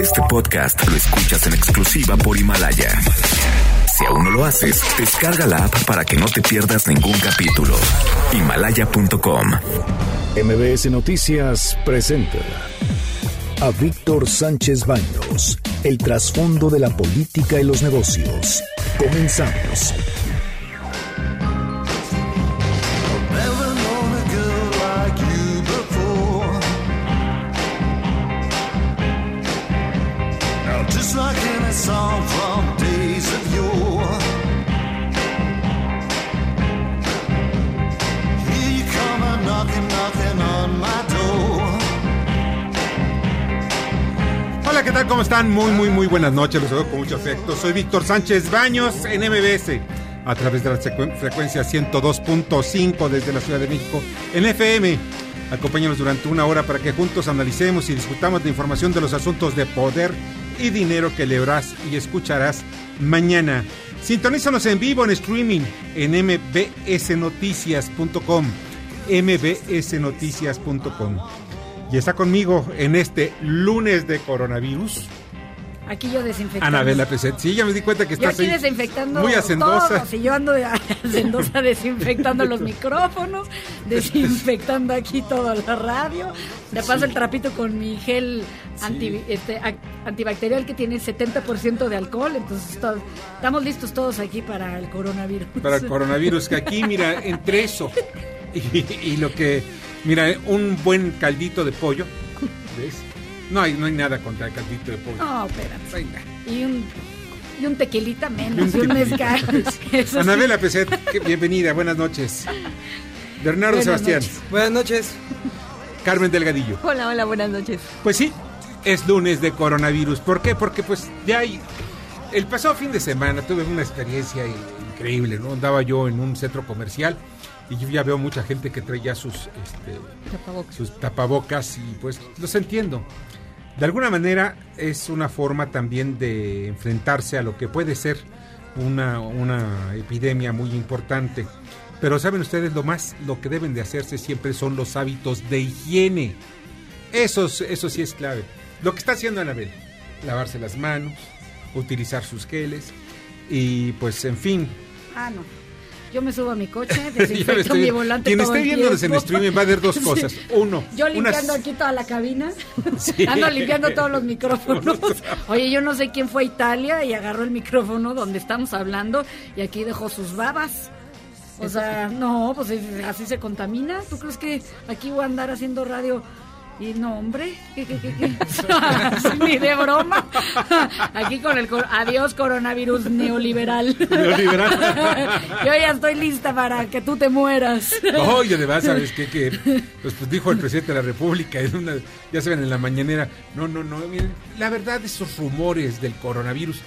Este podcast lo escuchas en exclusiva por Himalaya. Si aún no lo haces, descarga la app para que no te pierdas ningún capítulo. Himalaya.com. MBS Noticias presenta a Víctor Sánchez Baños, el trasfondo de la política y los negocios. Comenzamos. ¿Qué tal? ¿Cómo están? Muy, muy, muy buenas noches. Los saludo con mucho afecto. Soy Víctor Sánchez Baños en MBS, a través de la frecuencia 102.5 desde la Ciudad de México en FM. Acompáñanos durante una hora para que juntos analicemos y discutamos de información de los asuntos de poder y dinero que leerás y escucharás mañana. Sintonízanos en vivo en streaming en mbsnoticias.com. mbsnoticias.com. Y está conmigo en este lunes de coronavirus, Aquí yo desinfectando. Anabela Peset. Sí, ya me di cuenta que Yo estás aquí ahí desinfectando muy hacendosa. todo. Si yo ando de hacendosa desinfectando los micrófonos, desinfectando aquí toda la radio. Le paso el trapito con mi gel anti- este, ac- antibacterial que tiene 70% de alcohol. Entonces todo- estamos listos todos aquí para el coronavirus. para el coronavirus, que aquí, mira, entre eso y, y lo que, mira, un buen caldito de pollo, ¿ves? No hay, no hay nada contra el caldito de pollo. No, espérate. Venga. Y un, y un tequilita menos, un y un mezcal. Sí. Anabela Peset, bienvenida, buenas noches. Bernardo Buenas Sebastián, noches. Buenas noches. Carmen Delgadillo. Hola, hola, buenas noches. Pues sí, es lunes de coronavirus. ¿Por qué? Porque pues ya hay... El pasado fin de semana tuve una experiencia in- increíble, ¿no? Andaba yo en un centro comercial y yo ya veo mucha gente que trae ya sus, este, Tapabocas. sus tapabocas y pues los entiendo. De alguna manera es una forma también de enfrentarse a lo que puede ser una, una epidemia muy importante. Pero saben ustedes lo más, lo que deben de hacerse siempre son los hábitos de higiene. Eso, es- eso sí es clave. Lo que está haciendo Anabel, lavarse las manos, utilizar sus geles y pues en fin. Ah, no. Yo me subo a mi coche, desinfecto estoy- mi volante Quien todo esté el viéndonos en streaming va a ver dos Sí. cosas. Uno, Yo limpiando unas- aquí toda la cabina. Sí. Ando limpiando todos los micrófonos. Oye, yo no sé quién fue a Italia y agarró el micrófono donde estamos hablando y aquí dejó sus babas. O sea, no, pues es- así se contamina. ¿Tú crees que aquí voy a andar haciendo radio? Y no, hombre, ¿qué, qué, qué, qué? Ni de broma. Aquí con el cor- adiós coronavirus neoliberal. Neoliberal. Yo ya estoy lista para que tú te mueras. Oye, además, ¿sabes qué? Que pues, pues, dijo el presidente de la República, en una, ya saben, en la mañanera, no, no, no, miren, la verdad, esos rumores del coronavirus,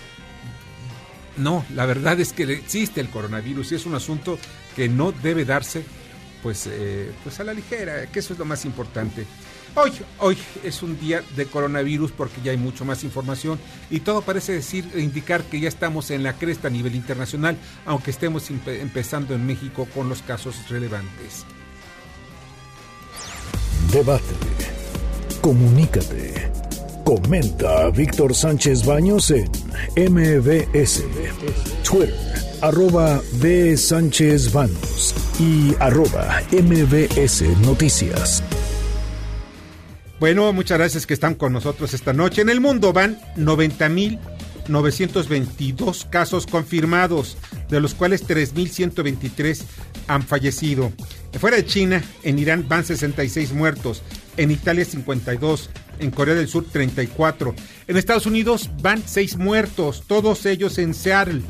no, la verdad es que existe el coronavirus y es un asunto que no debe darse, pues, eh, pues a la ligera, que eso es lo más importante. Hoy, hoy es un día de coronavirus porque ya hay mucho más información y todo parece decir indicar que ya estamos en la cresta a nivel internacional, aunque estemos empe- empezando en México con los casos relevantes. Debate. Comunícate. Comenta a Víctor Sánchez Baños en MBS, Twitter, arroba B. Sánchez Baños y arroba MBS Noticias. Bueno, muchas gracias que están con nosotros esta noche. En el mundo van 90.922 casos confirmados, de los cuales 3.123 han fallecido. Fuera de China, en Irán van 66 muertos, en Italia 52, en Corea del Sur 34, en Estados Unidos van 6 muertos, todos ellos en Seattle.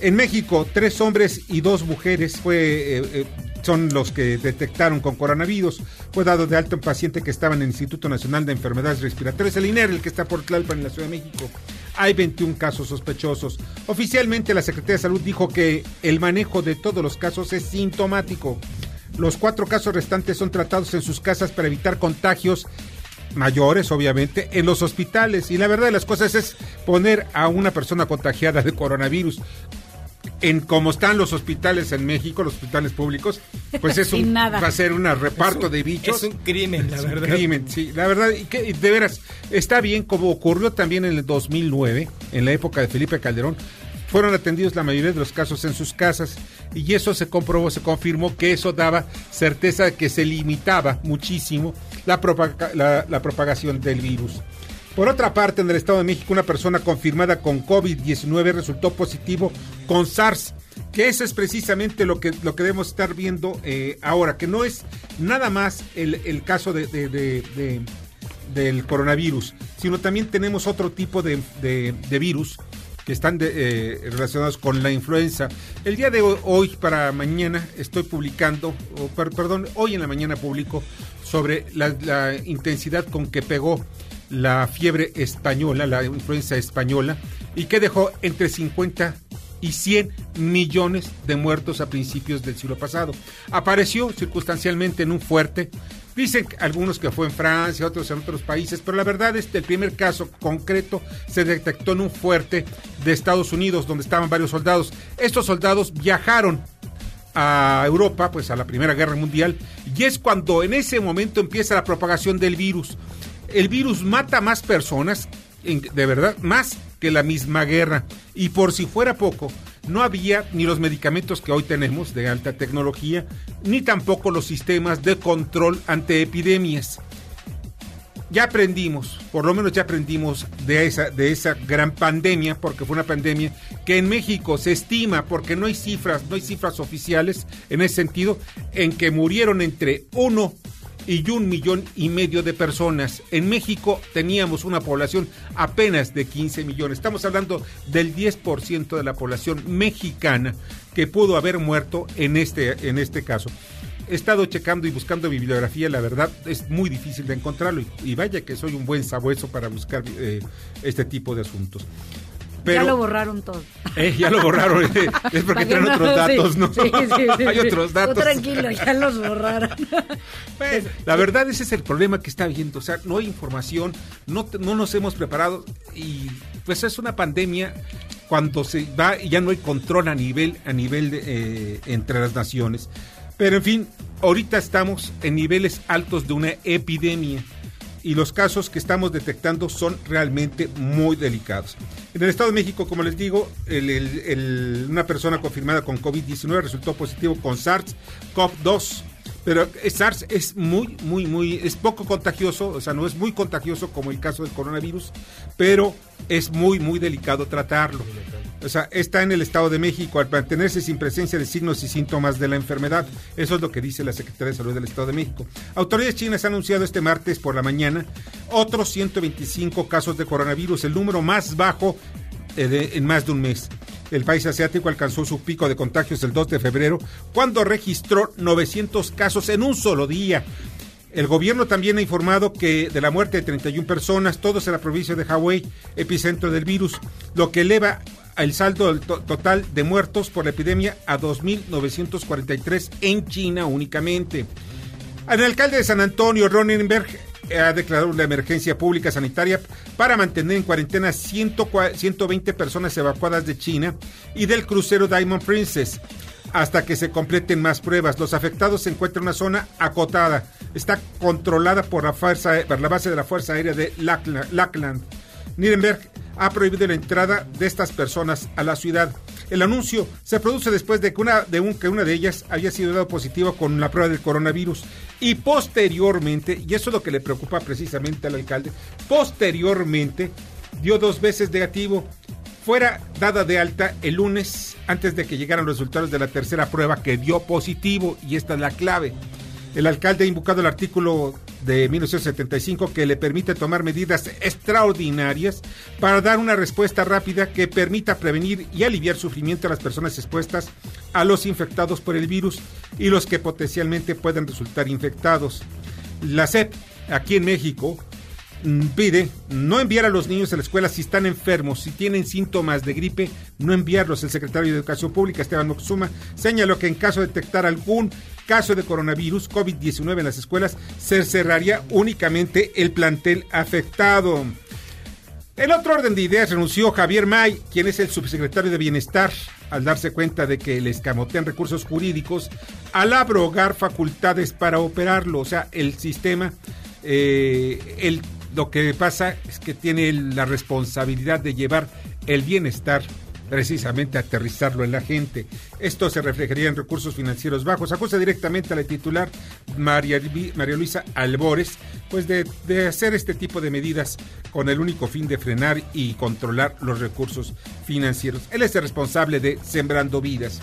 En México, tres hombres y dos mujeres fue, eh, eh, son los que detectaron con coronavirus. Fue dado de alta un paciente que estaba en el Instituto Nacional de Enfermedades Respiratorias, el INER, el que está por Tlalpan en la Ciudad de México. Hay 21 casos sospechosos. Oficialmente, la Secretaría de Salud dijo que el manejo de todos los casos es sintomático. Los cuatro casos restantes son tratados en sus casas para evitar contagios mayores, obviamente, en los hospitales. Y la verdad de las cosas es poner a una persona contagiada de coronavirus en cómo están los hospitales en México, los hospitales públicos, pues es un, nada. va a ser un reparto de bichos. Es un crimen, la Es un verdad. crimen, sí, la verdad, y que, y de veras, está bien como ocurrió también en el 2009, en la época de Felipe Calderón, fueron atendidos la mayoría de los casos en sus casas y eso se comprobó, se confirmó que eso daba certeza de que se limitaba muchísimo la, propaga- la- la propagación del virus. Por otra parte, en el Estado de México, una persona confirmada con COVID-19 resultó positivo con SARS, que eso es precisamente lo que, lo que debemos estar viendo eh, ahora, que no es nada más el, el caso de, de- de- de- del coronavirus, sino también tenemos otro tipo de, virus que están eh, relacionados con la influenza. El día de hoy, para mañana estoy publicando, o per- perdón, hoy en la mañana publico sobre la intensidad con que pegó la fiebre española, la influenza española, y que dejó entre 50 y 100 millones de muertos a principios del siglo pasado. Apareció circunstancialmente en un fuerte. Dicen algunos que fue en Francia, otros en otros países, pero la verdad es que el primer caso concreto se detectó en un fuerte de Estados Unidos donde estaban varios soldados. Estos soldados viajaron a Europa, pues a la Primera Guerra Mundial, y es cuando en ese momento empieza la propagación del virus. El virus mata más personas, de verdad, más que la misma guerra. Y por si fuera poco, no había ni los medicamentos que hoy tenemos de alta tecnología, ni tampoco los sistemas de control ante epidemias ya aprendimos, por lo menos ya aprendimos de esa, de esa gran pandemia, porque fue una pandemia que en México se estima, porque no hay cifras, no hay cifras oficiales en ese sentido, en que murieron entre uno y un millón y medio de personas. En México teníamos una población apenas de 15 millones. Estamos hablando del 10% de la población mexicana que pudo haber muerto en este, en este caso. He estado checando y buscando bibliografía, la verdad es muy difícil de encontrarlo y, vaya que soy un buen sabueso para buscar eh, este tipo de asuntos. Pero, ya lo borraron todo. Eh, ya lo borraron, eh, es porque no- otros sí, datos, ¿no? sí, sí, sí, Hay otros Tú datos. tranquilo, ya los borraron. Bueno, la verdad ese es el problema que está habiendo, o sea, no hay información, no, no nos hemos preparado y pues es una pandemia cuando se va y ya no hay control a nivel a nivel de, eh, entre las naciones. Pero en fin, ahorita estamos en niveles altos de una epidemia y los casos que estamos detectando son realmente muy delicados. En el Estado de México, como les digo, el- una persona confirmada con COVID-19 resultó positivo con SARS-CoV-2. Pero SARS es muy, muy, muy, es poco contagioso, o sea, no es muy contagioso como el caso del coronavirus, pero es muy, muy delicado tratarlo. O sea, está en el Estado de México al mantenerse sin presencia de signos y síntomas de la enfermedad. Eso es lo que dice la Secretaría de Salud del Estado de México. Autoridades chinas han anunciado este martes por la mañana otros 125 casos de coronavirus, el número más bajo eh, en más de un mes. El país asiático alcanzó su pico de contagios el 2 de febrero, cuando registró 900 casos en un solo día. El gobierno también ha informado que de la muerte de 31 personas, todos en la provincia de Hawái, epicentro del virus, lo que eleva el saldo total de muertos por la epidemia a 2.943 en China únicamente. El alcalde de San Antonio, Ronenberg, ha declarado una emergencia pública sanitaria para mantener en cuarentena 100 cua- 120 personas evacuadas de China y del crucero Diamond Princess hasta que se completen más pruebas. Los afectados se encuentran en una zona acotada. Está controlada por la, fuerza, por la base de la Fuerza Aérea de Lackla- Lackland. Nirenberg ha prohibido la entrada de estas personas a la ciudad. El anuncio se produce después de que una de, un- que una de ellas había sido dado positivo con la prueba del coronavirus y posteriormente, y eso es lo que le preocupa precisamente al alcalde, posteriormente dio dos veces negativo. Fuera dada de alta el lunes antes de que llegaran los resultados de la tercera prueba que dio positivo y esta es la clave. El alcalde ha invocado el artículo de 1975 que le permite tomar medidas extraordinarias para dar una respuesta rápida que permita prevenir y aliviar sufrimiento a las personas expuestas a los infectados por el virus y los que potencialmente pueden resultar infectados. La SEP, aquí en México, pide no enviar a los niños a la escuela si están enfermos, si tienen síntomas de gripe, no enviarlos. El secretario de Educación Pública, Esteban Moctezuma, señaló que en caso de detectar algún caso de coronavirus COVID-19 en las escuelas, se cerraría únicamente el plantel afectado. El otro orden de ideas renunció Javier May, quien es el subsecretario de Bienestar, al darse cuenta de que le escamotean recursos jurídicos al abrogar facultades para operarlo. O sea, el sistema, eh, el, lo que pasa es que tiene la responsabilidad de llevar el bienestar precisamente aterrizarlo en la gente. Esto se reflejaría en recursos financieros bajos. Acusa directamente a la titular María, María Luisa Albores, pues de, de, hacer este tipo de medidas con el único fin de frenar y controlar los recursos financieros. Él es el responsable de Sembrando Vidas.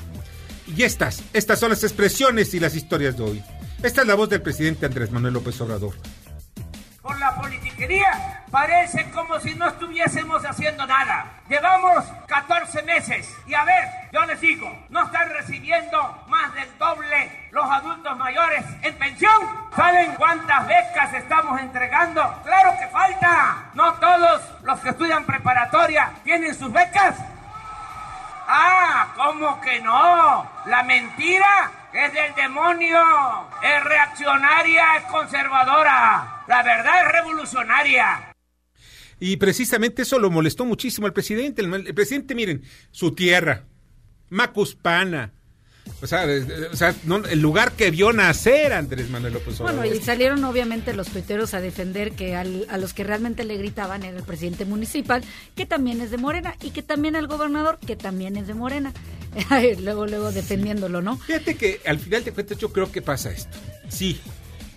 Y estas, estas son las expresiones y las historias de hoy. Esta es la voz del presidente Andrés Manuel López Obrador por la politiquería, parece como si no estuviésemos haciendo nada. Llevamos 14 meses y a ver, yo les digo, no están recibiendo más del doble los adultos mayores en pensión. ¿Saben cuántas becas estamos entregando? Claro que falta. No todos los que estudian preparatoria tienen sus becas. Ah, ¿cómo que no? La mentira es del demonio. Es reaccionaria, es conservadora. La verdad es revolucionaria. Y precisamente eso lo molestó muchísimo al presidente. El, el presidente, miren, su tierra, Macuspana, o sea, o sea no, el lugar que vio nacer Andrés Manuel López Obrador. Bueno, y salieron obviamente los tuiteros a defender que al, a los que realmente le gritaban era el presidente municipal, que también es de Morena, y que también el gobernador, que también es de Morena. luego, luego defendiéndolo, ¿no? Fíjate que al final de cuentas yo creo que pasa esto. Sí,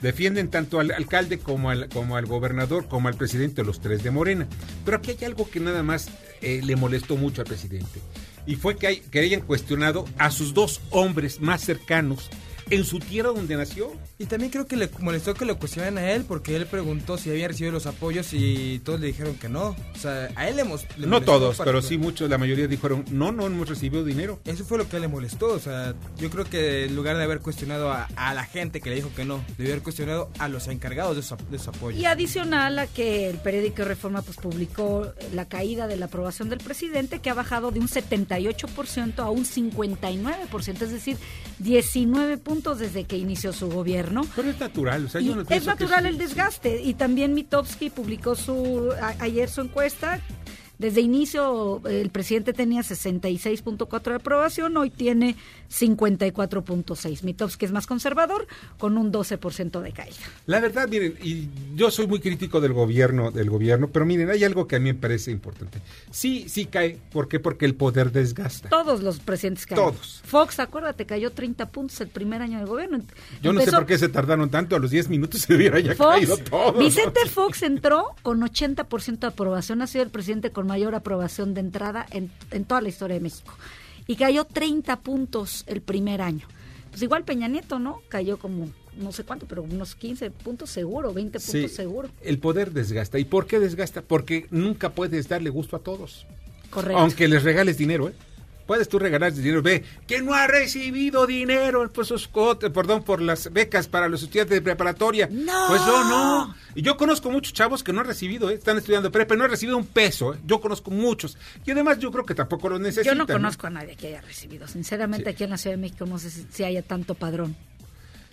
defienden tanto al alcalde como al, como al gobernador, como al presidente, los tres de Morena. Pero aquí hay algo que nada más eh, le molestó mucho al presidente y fue que, hay, que hayan cuestionado a sus dos hombres más cercanos en su tierra donde nació. Y también creo que le molestó que lo cuestionaran a él porque él preguntó si había recibido los apoyos y todos le dijeron que no. O sea, a él le, hemos, le No todos, pero sí muchos, la mayoría dijeron, no, no hemos recibido dinero. Eso fue lo que le molestó. O sea, yo creo que en lugar de haber cuestionado a, a la gente que le dijo que no, debió haber cuestionado a los encargados de su, de su apoyo. Y adicional a que el periódico Reforma pues publicó la caída de la aprobación del presidente que ha bajado de un 78% a un 59%, es decir, 19 puntos desde que inició su gobierno. Pero es natural, o sea, yo no es natural el desgaste. Y también Mitowski publicó su a, ayer su encuesta. Desde inicio el presidente tenía 66.4 de aprobación, hoy tiene 54.6. Mitowski es más conservador, con un 12% de caída. La verdad, miren, y yo soy muy crítico del gobierno, del gobierno, pero miren, hay algo que a mí me parece importante. Sí, sí cae, ¿por qué? Porque el poder desgasta. Todos los presidentes caen. Todos. Fox, acuérdate, cayó 30 puntos el primer año del gobierno. Yo no sé por qué se tardaron tanto, a los 10 minutos se hubiera ya Fox, caído todo. Vicente. Fox entró con 80% de aprobación, ha sido el presidente con mayor aprobación de entrada en, en toda la historia de México. Y cayó 30 puntos el primer año. Pues igual Peña Nieto, ¿no? Cayó como no sé cuánto, pero unos 15 puntos seguro, 20 puntos seguro. El poder desgasta. ¿Y por qué desgasta? Porque nunca puedes darle gusto a todos. Correcto. Aunque les regales dinero, ¿eh? Puedes tú regalar dinero. Ve, que no ha recibido dinero por sus perdón, por las becas para los estudiantes de preparatoria. ¡No! Pues yo no. Y yo conozco muchos chavos que no han recibido, ¿eh? están estudiando prepa, no han recibido un peso. ¿eh? Yo conozco muchos. Y además yo creo que tampoco lo necesitan. Yo no conozco a nadie que haya recibido. Sinceramente, aquí en la Ciudad de México no sé si, haya tanto padrón.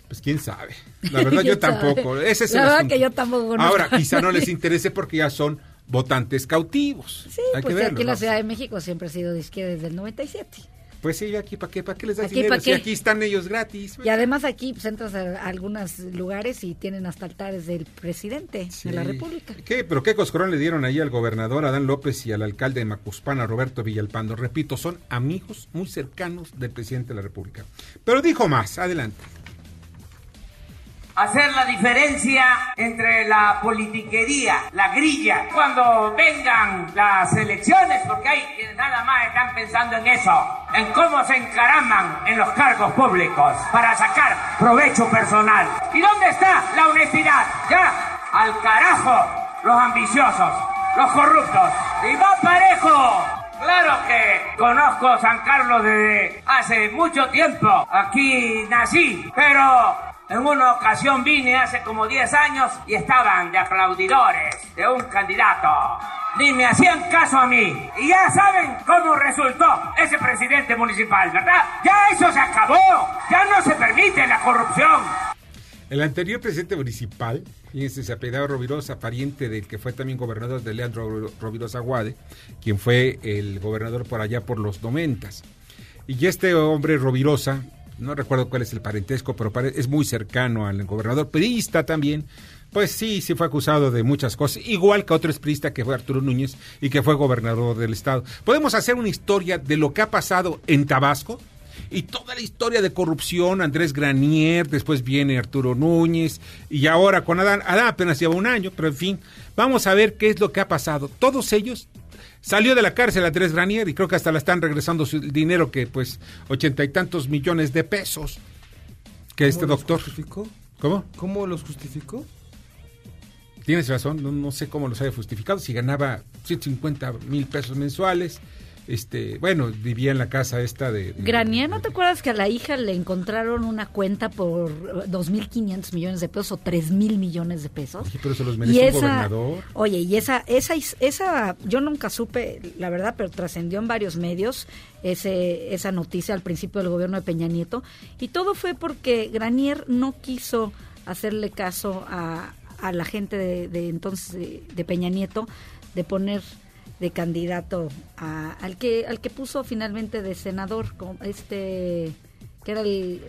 Pues quién sabe. La verdad yo tampoco. Ese es La el verdad asunto. que yo tampoco conozco Ahora, quizá no les interese porque ya son votantes cautivos. Sí, Hay pues que verlo, aquí en la ¿no? Ciudad de México siempre ha sido de izquierda desde el 97. Pues sí, aquí para qué, para qué les das Aquí, dinero aquí están ellos gratis. Y además aquí pues, entras a, a algunos lugares y tienen hasta altares del presidente de la. República. ¿Qué? ¿Pero qué coscorón le dieron ahí al gobernador Adán López y al alcalde de Macuspana, Roberto Villalpando? Repito, son amigos muy cercanos del presidente de la República. Pero dijo más, adelante. Hacer la diferencia entre la politiquería, la grilla, cuando vengan las elecciones, porque hay quienes nada más están pensando en eso, en cómo se encaraman en los cargos públicos para sacar provecho personal. ¿Y dónde está la honestidad? Ya, al carajo, los ambiciosos, los corruptos. Y va parejo. Claro que conozco San Carlos desde hace mucho tiempo. Aquí nací, pero en una ocasión vine hace como 10 años y estaban de aplaudidores de un candidato. Ni me hacían caso a mí. Y ya saben cómo resultó ese presidente municipal, ¿verdad? Ya eso se acabó. Ya no se permite la corrupción. El anterior presidente municipal, fíjense, se apellidaba Rovirosa, pariente del que fue también gobernador de Leandro Rovirosa Guade, quien fue el gobernador por allá por los noventas. Y este hombre Rovirosa, no recuerdo cuál es el parentesco, pero es muy cercano al gobernador, priista también, pues sí, sí fue acusado de muchas cosas, igual que otro expriista que fue Arturo Núñez y que fue gobernador del estado. Podemos hacer una historia de lo que ha pasado en Tabasco y toda la historia de corrupción, Andrés Granier, después viene Arturo Núñez y ahora con Adán, Adán apenas lleva un año, pero en fin, vamos a ver qué es lo que ha pasado. Todos ellos Salió de la cárcel Andrés Granier y creo que hasta le están regresando su dinero que pues ochenta y tantos millones de pesos que este ¿Cómo los doctor. justificó? ¿Cómo? ¿Cómo los justificó? Tienes razón, no, no sé cómo los haya justificado, si ganaba 150 mil pesos mensuales, este, bueno, vivía en la casa esta de... Granier, ¿no te acuerdas que a la hija le encontraron una cuenta por eh, 2.500 millones de pesos o 3.000 millones de pesos? Oye, pero se los merece un gobernador. Oye, y esa, esa, esa, yo nunca supe, la verdad, pero trascendió en varios medios ese, esa noticia al principio del gobierno de Peña Nieto. Y todo fue porque Granier no quiso hacerle caso a, a la gente de, de entonces de, de Peña Nieto de poner de candidato a- al que al que puso finalmente de senador este que era el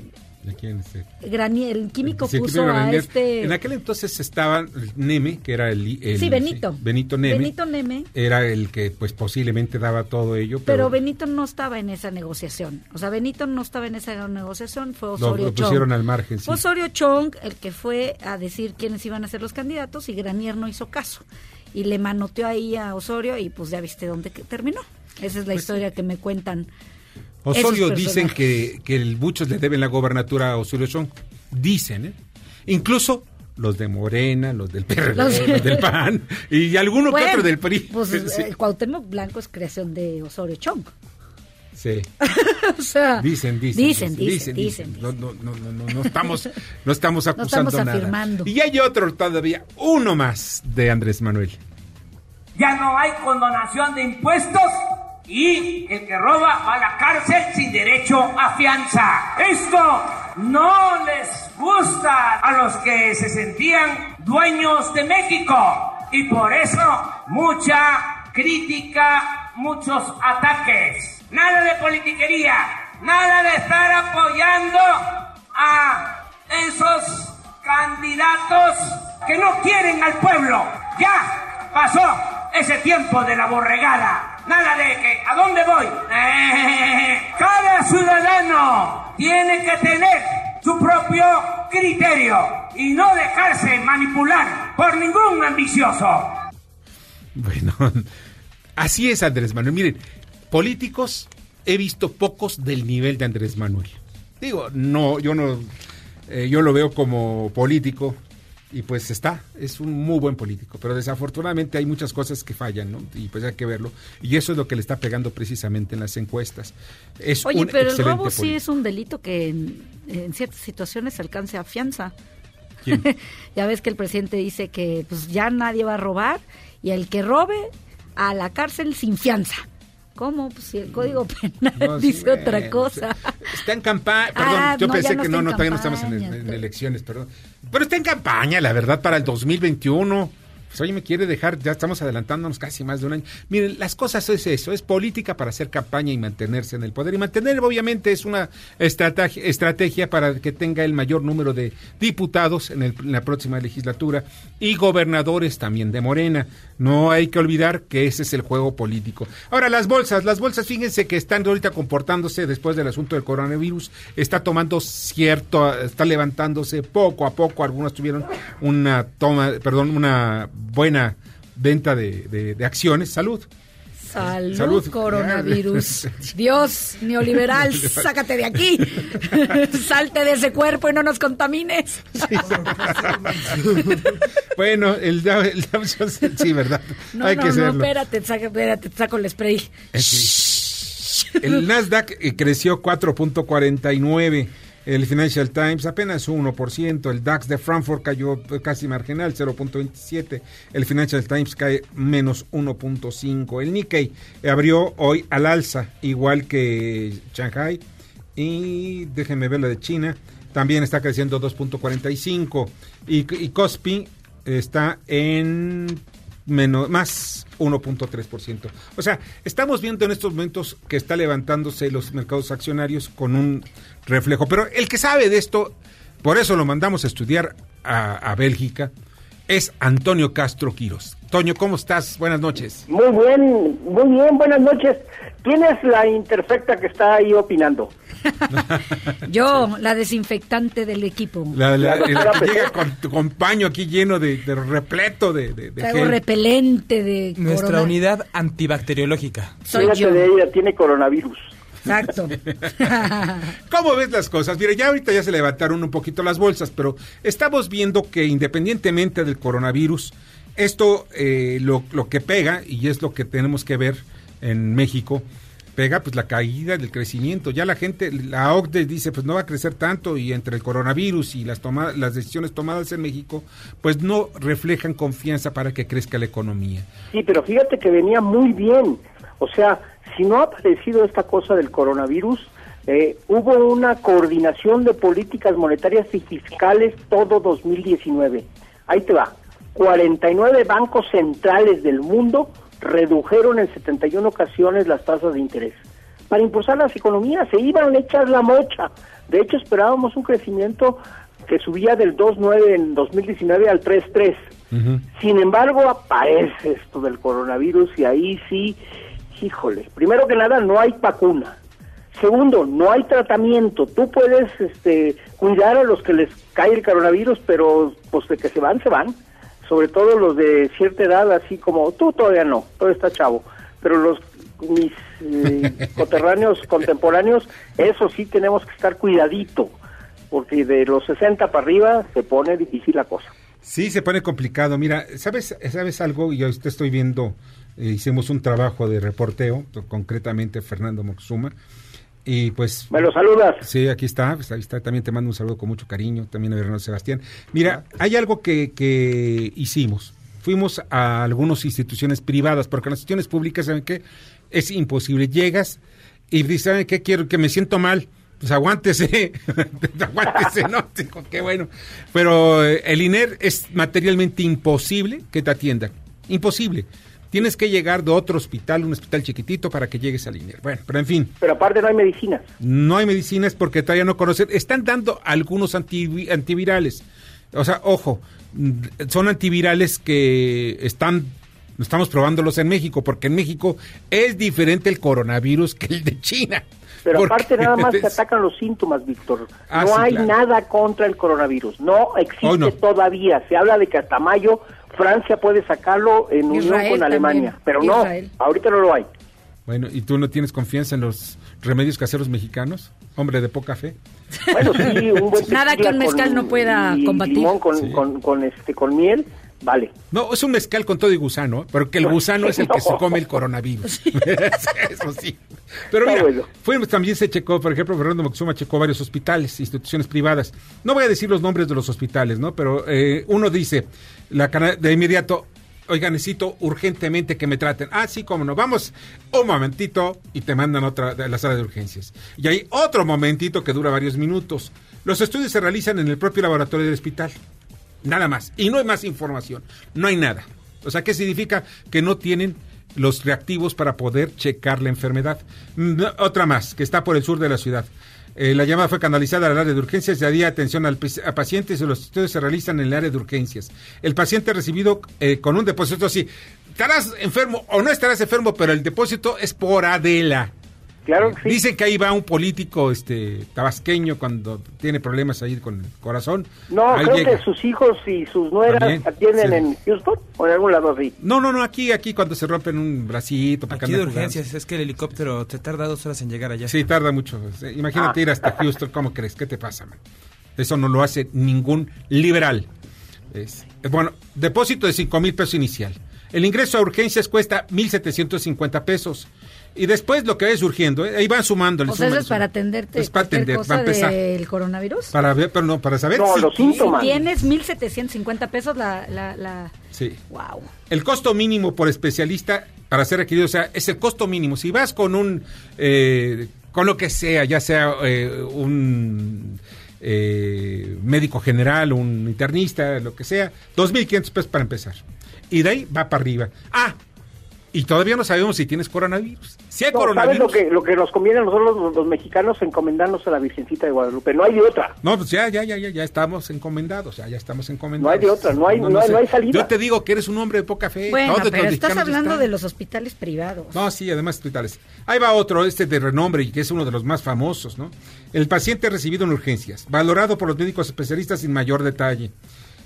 ¿De quién es este? Granier, el químico Sí, puso a Granier. este En aquel entonces estaba el Neme, que era el... el- Sí, Benito. Benito Neme. Benito Neme. Era el que pues posiblemente daba todo ello, Pero pero... Benito no estaba en esa negociación. O sea, Benito no estaba en esa negociación, fue lo, Osorio lo pusieron Chong. al margen, sí. Osorio Chong el que fue a decir quiénes iban a ser los candidatos y Granier no hizo caso. Y le manoteó ahí a Osorio y pues ya viste dónde que terminó. Esa es la historia que me cuentan. Osorio dicen que, que el- muchos le deben la gobernatura a Osorio Chong. Dicen, ¿eh? Incluso los de Morena, los del PRD, Los- los, del PAN y alguno que Bueno, otro del PRI. Pues Sí, el Cuauhtémoc Blanco es creación de Osorio Chong. Sí. o sea, Dicen, dicen, dicen, dicen, dicen, No, no, no, no, no, no estamos, no estamos No acusando nada. Y hay otro todavía, uno más de Andrés Manuel. Ya no hay condonación de impuestos y el que roba va a la cárcel sin derecho a fianza. Esto no les gusta a los que se sentían dueños de México y por eso mucha crítica, muchos ataques. Nada de politiquería, nada de estar apoyando a esos candidatos que no quieren al pueblo. Ya pasó ese tiempo de la borregada. Nada de que, ¿a dónde voy? Cada ciudadano tiene que tener su propio criterio y no dejarse manipular por ningún ambicioso. Bueno, así es Andrés Manuel. Miren, políticos he visto pocos del nivel de Andrés Manuel. Digo, no, yo no, eh, yo lo veo como político y pues está, es un muy buen político, pero desafortunadamente hay muchas cosas que fallan, ¿no? Y pues hay que verlo. Y eso es lo que le está pegando precisamente en las encuestas. Es Oye, un pero el robo sí es un delito que en, en ciertas situaciones alcance a fianza. ¿Quién? ya ves que el presidente dice que pues ya nadie va a robar y el que robe a la cárcel sin fianza. ¿Cómo? Pues si el Código Penal No, sí, dice otra bueno, cosa. Está en campaña, perdón, Ah, yo no, pensé que no, no, todavía no estamos en, en elecciones, perdón. Pero está en campaña, la verdad, para el 2021. Pues oye, me quiere dejar, ya estamos adelantándonos casi más de un año. Miren, las cosas es eso, es política para hacer campaña y mantenerse en el poder. Y mantener, obviamente, es una estrategia, estrategia para que tenga el mayor número de diputados en, el- en la próxima legislatura y gobernadores también de Morena. No hay que olvidar que ese es el juego político. Ahora, las bolsas, las bolsas, fíjense que están ahorita comportándose después del asunto del coronavirus, está tomando cierto, está levantándose poco a poco, algunos tuvieron una toma, perdón, una buena venta de, de- de acciones. Salud. Salud, Salud. coronavirus. Dios, neoliberal, sácate de aquí. Salte de ese cuerpo y no nos contamines. Bueno, el, el sí, ¿verdad? No, Hay no, que no, espérate, saca- espérate, te saco el spray. Eh, sí. El Nasdaq eh, creció 4.49. El Financial Times apenas 1%. El DAX de Frankfurt cayó eh, casi marginal, 0.27. El Financial Times cae menos 1.5. El Nikkei abrió hoy al alza, igual que Shanghai. Y déjenme ver la de China. también está creciendo 2.45 y, y Cospi está en menos más 1.3%. O sea, estamos viendo en estos momentos que está levantándose los mercados accionarios con un reflejo, pero el que sabe de esto, por eso lo mandamos a estudiar a, a Bélgica, es Antonio Castro Quiros. Toño, ¿cómo estás? Buenas noches. Muy bien, muy bien, buenas noches. ¿Quién es la interfecta que está ahí opinando? Yo, la desinfectante del equipo. La, la- que llega con, con paño aquí lleno de, de repleto de, de, de Traigo gel. repelente de Nuestra corona- unidad antibacteriológica. Soy Fíjate yo. de ella, tiene coronavirus. Exacto. ¿Cómo ves las cosas? Mire, ya ahorita ya se levantaron un poquito las bolsas, pero estamos viendo que independientemente del coronavirus, esto eh, lo, lo que pega, y es lo que tenemos que ver en México, pega pues la caída del crecimiento. Ya la gente, la OCDE dice pues no va a crecer tanto y entre el coronavirus y las, toma- las decisiones tomadas en México, pues no reflejan confianza para que crezca la economía. Sí, pero fíjate que venía muy bien. O sea, si no ha aparecido esta cosa del coronavirus, eh, hubo una coordinación de políticas monetarias y fiscales todo 2019. Ahí te va. 49 bancos centrales del mundo redujeron en 71 ocasiones las tasas de interés. Para impulsar las economías se iban a echar la mocha. De hecho, esperábamos un crecimiento que subía del 2.9 en 2019 al 3.3. Sin embargo, aparece esto del coronavirus y ahí sí, híjole, primero que nada, no hay vacuna. Segundo, no hay tratamiento. Tú puedes este, cuidar a los que les cae el coronavirus, pero pues de que se van, se van. Sobre todo los de cierta edad, así como tú todavía no, todavía está chavo. Pero los mis eh, coterráneos contemporáneos, eso sí tenemos que estar cuidadito, porque de los 60 para arriba se pone difícil la cosa. Sí, se pone complicado. Mira, ¿sabes, sabes algo? Y ahorita estoy viendo, eh, hicimos un trabajo de reporteo, concretamente Fernando Moxuma, y pues... ¿Me lo saludas? Sí, aquí está, pues, ahí está, también te mando un saludo con mucho cariño, también a Bernardo Sebastián. Mira, hay algo que, que hicimos. Fuimos a algunas instituciones privadas, porque en las instituciones públicas, ¿saben qué? Es imposible. Llegas y dices, ¿saben qué? Quiero que me siento mal. Pues aguántese, aguántese, ¿no? Qué bueno. Pero eh, el INER es materialmente imposible que te atienda. Imposible. Tienes que llegar de otro hospital, un hospital chiquitito, para que llegues al INER. Bueno, pero en fin. Pero aparte no hay medicinas. No hay medicinas porque todavía no conocen. Están dando algunos antivi- antivirales. O sea, ojo, son antivirales que están, estamos probándolos en México, porque en México es diferente el coronavirus que el de China. Pero aparte nada más se atacan los síntomas, Víctor. Ah, no sí, hay claro. nada contra el coronavirus. No existe no. todavía. Se habla de que hasta mayo Francia puede sacarlo en unión con Alemania. también. Pero no, Israel. ahorita no lo hay. Bueno, ¿y tú no tienes confianza en los remedios caseros mexicanos? Hombre de poca fe. Bueno, sí, un buen Nada que un mezcal con- no pueda y combatir. limón con, Sí. con, con, este, con miel, vale. No, es un mezcal con todo y gusano, ¿eh? pero que el gusano es el que se come el coronavirus. Eso sí. Pero mira, bueno. fuimos, también se checó, por ejemplo, Fernando Moxuma checó varios hospitales, instituciones privadas. No voy a decir los nombres de los hospitales, ¿no? Pero eh, uno dice, la de inmediato, oiga, necesito urgentemente que me traten. Ah, sí, cómo no. Vamos un momentito y te mandan otra de la sala de urgencias. Y hay otro momentito que dura varios minutos. Los estudios se realizan en el propio laboratorio del hospital. Nada más. Y no hay más información. No hay nada. O sea, ¿qué significa? Que no tienen los reactivos para poder checar la enfermedad. Mm, Otra más, que está por el sur de la ciudad. Eh, la llamada fue canalizada al área de urgencias y haría atención al, a pacientes y los estudios se realizan en el área de urgencias. El paciente recibido eh, con un depósito, sí, estarás enfermo o no estarás enfermo, pero el depósito es por Adela. Claro que sí. Dicen que ahí va un político este tabasqueño cuando tiene problemas ahí con el corazón. No, Ahí creo llega. que sus hijos y sus nueras También, atienden sí. en Houston o en algún lado así. No, no, no, aquí, aquí cuando se rompen un bracito. porque Aquí de jugando. urgencias, es que el helicóptero te tarda dos horas en llegar allá. Sí, tarda mucho. Eh, Imagínate Ah. ir hasta Houston, ¿cómo crees? ¿Qué te pasa, man? Eso no lo hace ningún liberal. Es- eh, bueno, depósito de 5 mil pesos inicial. El ingreso a urgencias cuesta 1.750 pesos. Y después lo que vaya surgiendo, ¿eh? ahí van sumando. O sea, eso es para atenderte Es para cualquier atender, cosa para empezar. del coronavirus. Para ver, pero no, para saber No, si los tienes- síntomas. Tienes 1.750 pesos la... la, la... Sí. Wow. El costo mínimo por especialista para ser requerido, o sea, es el costo mínimo. Si vas con un, eh, con lo que sea, ya sea eh, un eh, médico general, un internista, lo que sea, 2.500 pesos para empezar. Y de ahí va para arriba. Ah, y todavía no sabemos si tienes coronavirus. Si hay No, ¿Sabes coronavirus. lo que, lo que nos conviene a nosotros los, los mexicanos encomendarnos a la Virgencita de Guadalupe? No hay de otra. No, pues ya, ya, ya, ya, ya estamos encomendados, ya, ya estamos encomendados. No hay de otra, no hay- no hay- no hay salida. Yo te digo que eres un hombre de poca fe. Bueno, pero estás hablando están. de los hospitales privados. No, sí, además hospitales. Ahí va otro, este de renombre y que es uno de los más famosos, ¿no? El paciente recibido en urgencias, valorado por los médicos especialistas sin mayor detalle.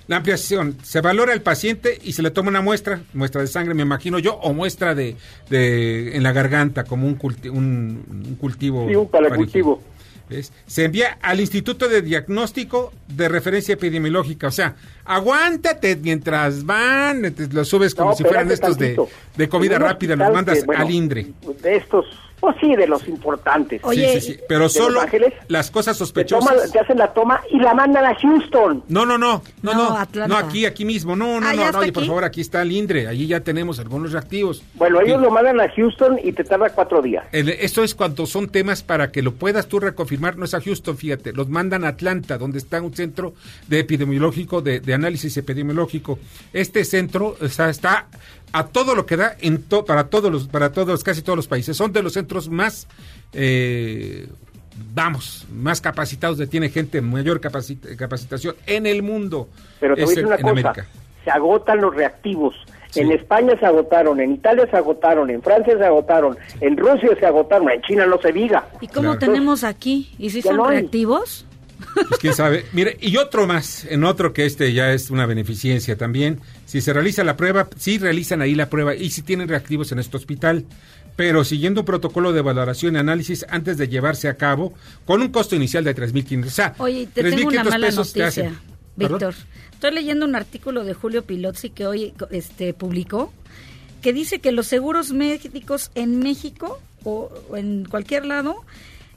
La ampliación, se valora el paciente y se le toma una muestra, muestra de sangre, me imagino yo, o muestra de, de en la garganta, como un, culti- un, un cultivo. Sí, un paracultivo. ¿Ves? Se envía al Instituto de Diagnóstico de Referencia Epidemiológica. O sea, aguántate mientras van, te lo subes como No, si fueran estos de, de comida rápida, los mandas bueno, al INDRE. De estos, pues sí, de los importantes. Oye, sí, sí, sí. Pero ¿de solo Ángeles? las cosas Te, sospechosas. toman- te hacen la toma y la mandan a Houston. No, no, no, no, No, no, Atlanta. no, aquí, aquí mismo, no, no, Ah, no, ¿ya no, está oye, por favor, aquí está el INDRE, allí ya tenemos algunos reactivos. Bueno, ellos Sí. lo mandan a Houston y te tarda cuatro días. El- esto es cuando son temas para que lo puedas tú reconfirmar, no es a Houston, fíjate, los mandan a Atlanta, donde está un centro de epidemiológico, de, de análisis epidemiológico. Este centro o sea, está a todo lo que da en to- para todos los, para todos, casi todos los países. Son de los centros más, eh, vamos, más capacitados, de tiene gente mayor capacit- capacitación en el mundo. Pero te Es voy a decir en- una en cosa, América. se agotan los reactivos. Sí. En España se agotaron, en Italia se agotaron, en Francia se agotaron, en Rusia se agotaron, en China no se diga. ¿Y cómo Claro. tenemos aquí? ¿Y si son no hay. reactivos? Pues quién sabe. Mire, y otro más, en otro que este ya es una beneficencia también. Si se realiza la prueba, sí realizan ahí la prueba y si tienen reactivos en este hospital, pero siguiendo un protocolo de valoración y análisis antes de llevarse a cabo, con un costo inicial de 3.500. O sea, Oye, te tengo una 3.500 mala noticia. Víctor. Estoy leyendo un artículo de Julio Pilotzi que hoy este, publicó, que dice que los seguros médicos en México o en cualquier lado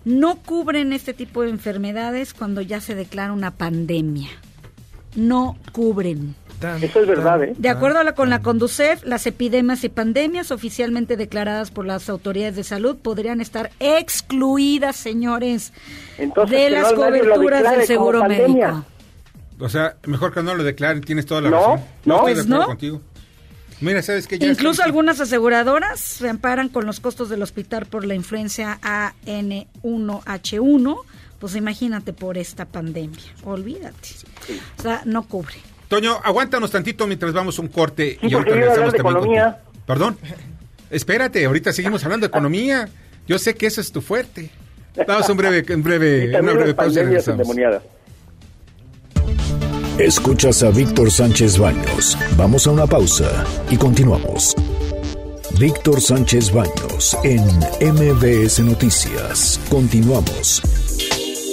no cubren este tipo de enfermedades cuando ya se declara una pandemia. No cubren. Eso es verdad, ¿eh? De acuerdo a la, con la. Conducef, las epidemias y pandemias oficialmente declaradas por las autoridades de salud podrían estar excluidas, señores, Entonces, de las no- coberturas del seguro médico. O sea, mejor que no lo declaren, tienes toda la No, razón. no. estoy de Pues acuerdo no. contigo. Mira, ¿sabes qué? Ya Incluso algunas aseguradoras se amparan con los costos del hospital por la influencia AN1H1. Pues imagínate por esta pandemia. Olvídate. O sea, no cubre. Toño, aguántanos tantito mientras vamos a un corte Sí, y ahorita regresamos también economía. contigo. Perdón. Espérate, ahorita seguimos hablando de economía. Yo sé que eso es tu fuerte. Vamos a un breve, un breve, Y una breve pausa y regresamos. Escuchas a Víctor Sánchez Baños. Vamos a una pausa y continuamos. Víctor Sánchez Baños en MBS Noticias. Continuamos.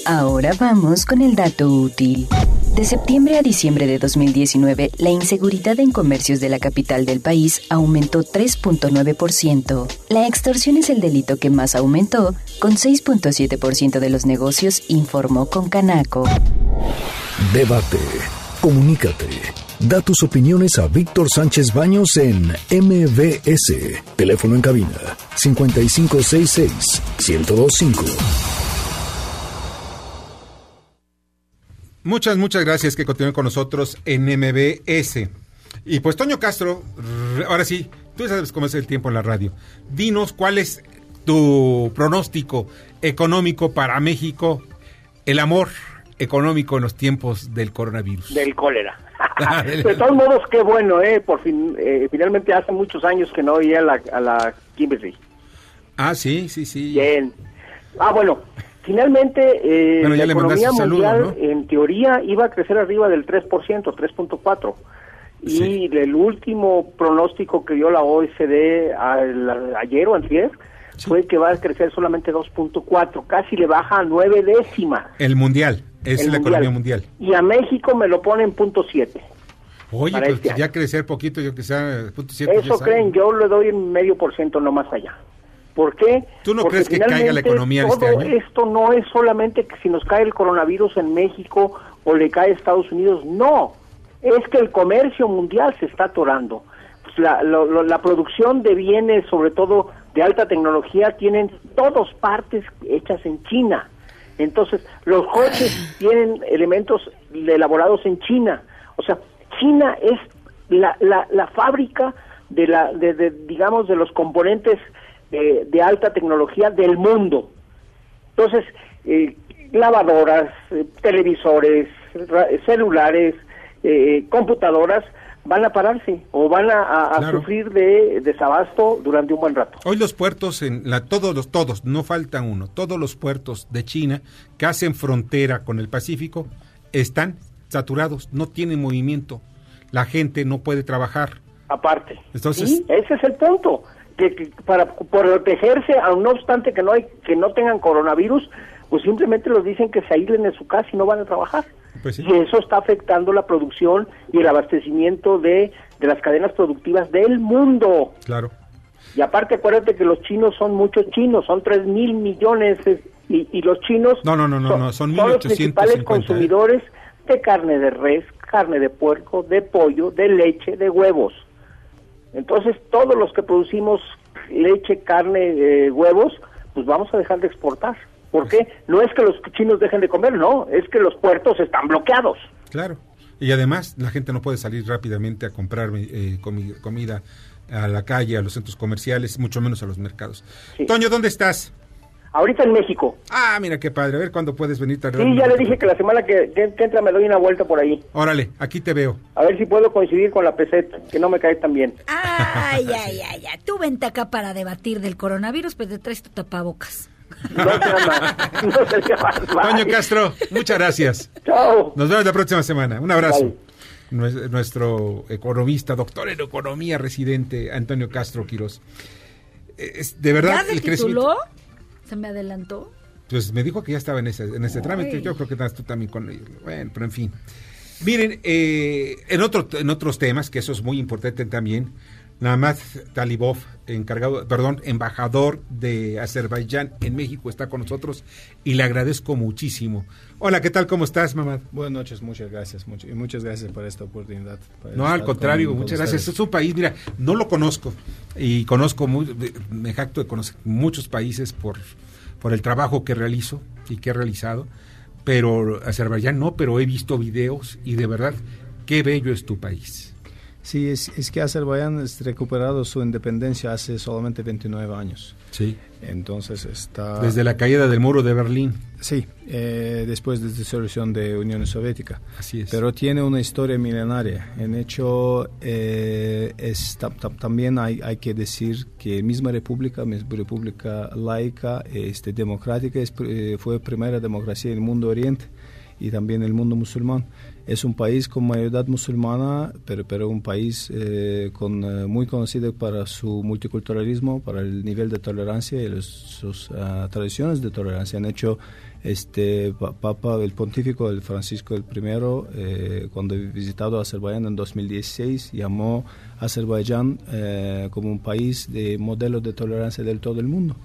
Ahora vamos con el dato útil. De septiembre a diciembre de 2019, la inseguridad en comercios de la capital del país aumentó 3.9%. La extorsión es el delito que más aumentó, con 6.7% de los negocios, informó con Canaco. Debate. Comunícate. Da tus opiniones a Víctor Sánchez Baños en MBS. Teléfono en cabina 5566 1025. Muchas, muchas gracias que continúen con nosotros en MBS. Y pues Toño Castro, ahora sí, tú sabes cómo es el tiempo en la radio. Dinos cuál es tu pronóstico económico para México, el amor económico en los tiempos del coronavirus. Del cólera. de todos modos, qué bueno, ¿eh? Por fin, eh, finalmente hace muchos años que no oía a la, a la Kimberly. Ah, sí, sí, sí. Bien. Ah, bueno, finalmente eh, Bueno, ya la economía un saludo, mundial ¿no? en teoría iba a crecer arriba del 3%, 3.4%. Y Sí. el último pronóstico que dio la OECD al- ayer o antier fue que va a crecer solamente 2.4, casi le baja a 9 décimas. El mundial, es la economía mundial. Y a México me lo pone en punto siete. Oye, pues este ya crecer poquito, yo que sea, punto siete, Eso creen, yo le doy medio por ciento no más allá. ¿Por qué? ¿Tú no Porque crees que caiga la economía este todo año? Esto no es solamente que si nos cae el coronavirus en México o le cae a Estados Unidos, no. Es que el comercio mundial se está atorando. Pues la, lo- lo- la producción de bienes, sobre todo de alta tecnología, tienen todas partes hechas en China. Entonces, los coches tienen elementos elaborados en China. O sea, China es la, la, la fábrica de la, de, de, digamos, de los componentes eh, de alta tecnología del mundo. Entonces, eh, lavadoras, eh, televisores, celulares, eh, computadoras van a pararse o van a, a- a Claro. sufrir de desabasto durante un buen rato. Hoy los puertos, en la, todos los, todos, no falta uno, todos los puertos de China que hacen frontera con el Pacífico están saturados, no tienen movimiento, la gente no puede trabajar. aparte. Entonces- Sí, ese es el punto. Que, que para protegerse, aun no obstante que no hay, que no tengan coronavirus, pues simplemente los dicen que se aíslen en su casa y no van a trabajar. Pues sí. Y eso está afectando la producción y el abastecimiento de, de las cadenas productivas del mundo. Claro. Y aparte, acuérdate que los chinos son muchos chinos, son 3 mil millones. es- Y, y los chinos No, no, no, no, no, son los 1850, principales ¿eh? consumidores de carne de res, carne de puerco, de pollo, de leche, de huevos. Entonces, todos los que producimos leche, carne, eh, huevos, pues vamos a dejar de exportar. ¿Por qué? No es que los chinos dejen de comer, no, es que los puertos están bloqueados. Claro. Y además la gente no puede salir rápidamente a comprar eh, comi- comida a la calle, a los centros comerciales, mucho menos a los mercados. Sí. Toño, ¿dónde estás? Ahorita en México. Ah, mira qué padre. A ver cuándo puedes venir. a Sí, ya le dije que la semana que, que- que entra me doy una vuelta por ahí. Órale, aquí te veo. A ver si puedo coincidir con la peseta, que no me cae tan bien. Ay, ay, ay, ay. Tú vente acá para debatir del coronavirus, pues te traes tu tapabocas. No más. No más. Toño. Castro, muchas gracias. Chao. Nos vemos la próxima semana. Un abrazo. Bye. Nues- Nuestro economista, doctor en economía residente, Antonio Castro Quiroz. Es, de verdad, ¿Ya se el crecimiento. tituló? ¿Se me adelantó? Pues me dijo que ya estaba en ese, en ese trámite. Yo creo que estás tú también con ellos. Bueno, pero en fin. Miren, eh, en, otro, en otros temas, que eso es muy importante también, Namaz Talibov, encargado, perdón, embajador de Azerbaiyán en México, está con nosotros y le agradezco muchísimo. Hola, ¿qué tal? ¿Cómo estás, mamá? Buenas noches, muchas gracias. mucho- y muchas gracias por esta oportunidad. No, al contrario, con- con muchas gracias. Es un país, mira, no lo conozco y conozco, muy, me jacto de conocer muchos países por, por el trabajo que realizo y que he realizado, pero Azerbaiyán no, pero he visto videos y de verdad, qué bello es tu país. Sí, es, es que Azerbaiyán ha recuperado su independencia hace solamente 29 años. Sí. Entonces está... Desde la caída del muro de Berlín. Sí, eh, después de la disolución de Unión Soviética. Así es. Pero tiene una historia milenaria. En hecho, eh, es, también hay, hay que decir que misma república, misma república laica, este, democrática, es, eh, fue primera democracia en el mundo oriente y también en el mundo musulmán. Es un país con mayoría musulmana, pero, pero un país eh, con, eh, muy conocido para su multiculturalismo, para el nivel de tolerancia y los- sus ah, tradiciones de tolerancia. Han hecho este pa- Papa, el pontífico, el Francisco primero, eh, cuando visitado Azerbaiyán en 2016, llamó a Azerbaiyán eh, como un país de modelo de tolerancia del todo el mundo.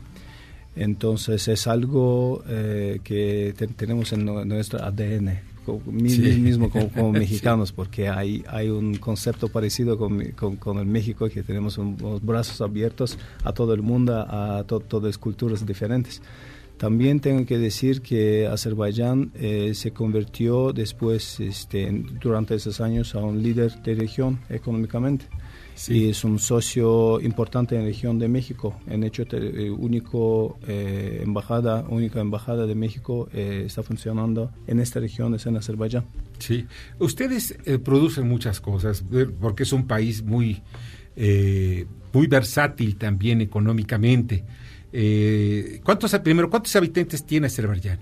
Entonces es algo eh, que te- tenemos en nu- nuestro ADN, Sí. mi- mismo como, como Sí. mexicanos, porque hay, hay un concepto parecido con, con, con el México, que tenemos un- unos brazos abiertos a todo el mundo, a to- todas culturas diferentes. También tengo que decir que Azerbaiyán eh, se convirtió después, este, durante esos años, a un líder de región económicamente. Y es un socio importante en la región de México. En hecho, te- eh, único eh, embajada, única embajada de México eh, está funcionando en esta región, es en Azerbaiyán. Sí. Ustedes eh, producen muchas cosas, eh, porque es un país muy, eh, muy versátil también económicamente. ¿cuántos, primero, ¿cuántos habitantes tiene Azerbaiyán?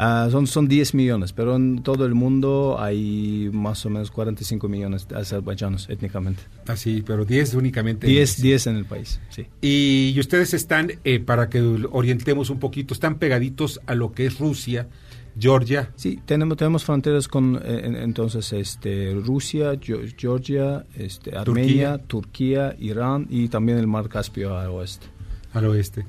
Ah, son, son 10 millones, pero en todo el mundo hay más o menos 45 millones de azerbaiyanos étnicamente. Así, pero 10 únicamente. 10, 10 en el país, sí. Y, y ustedes están, eh, para que orientemos un poquito, están pegaditos a lo que es Rusia, Georgia. Sí, tenemos, tenemos fronteras con eh, en- entonces este, Rusia, Geo- Georgia, este, Armenia, Turquía, Irán y también el mar Caspio al oeste. al oeste.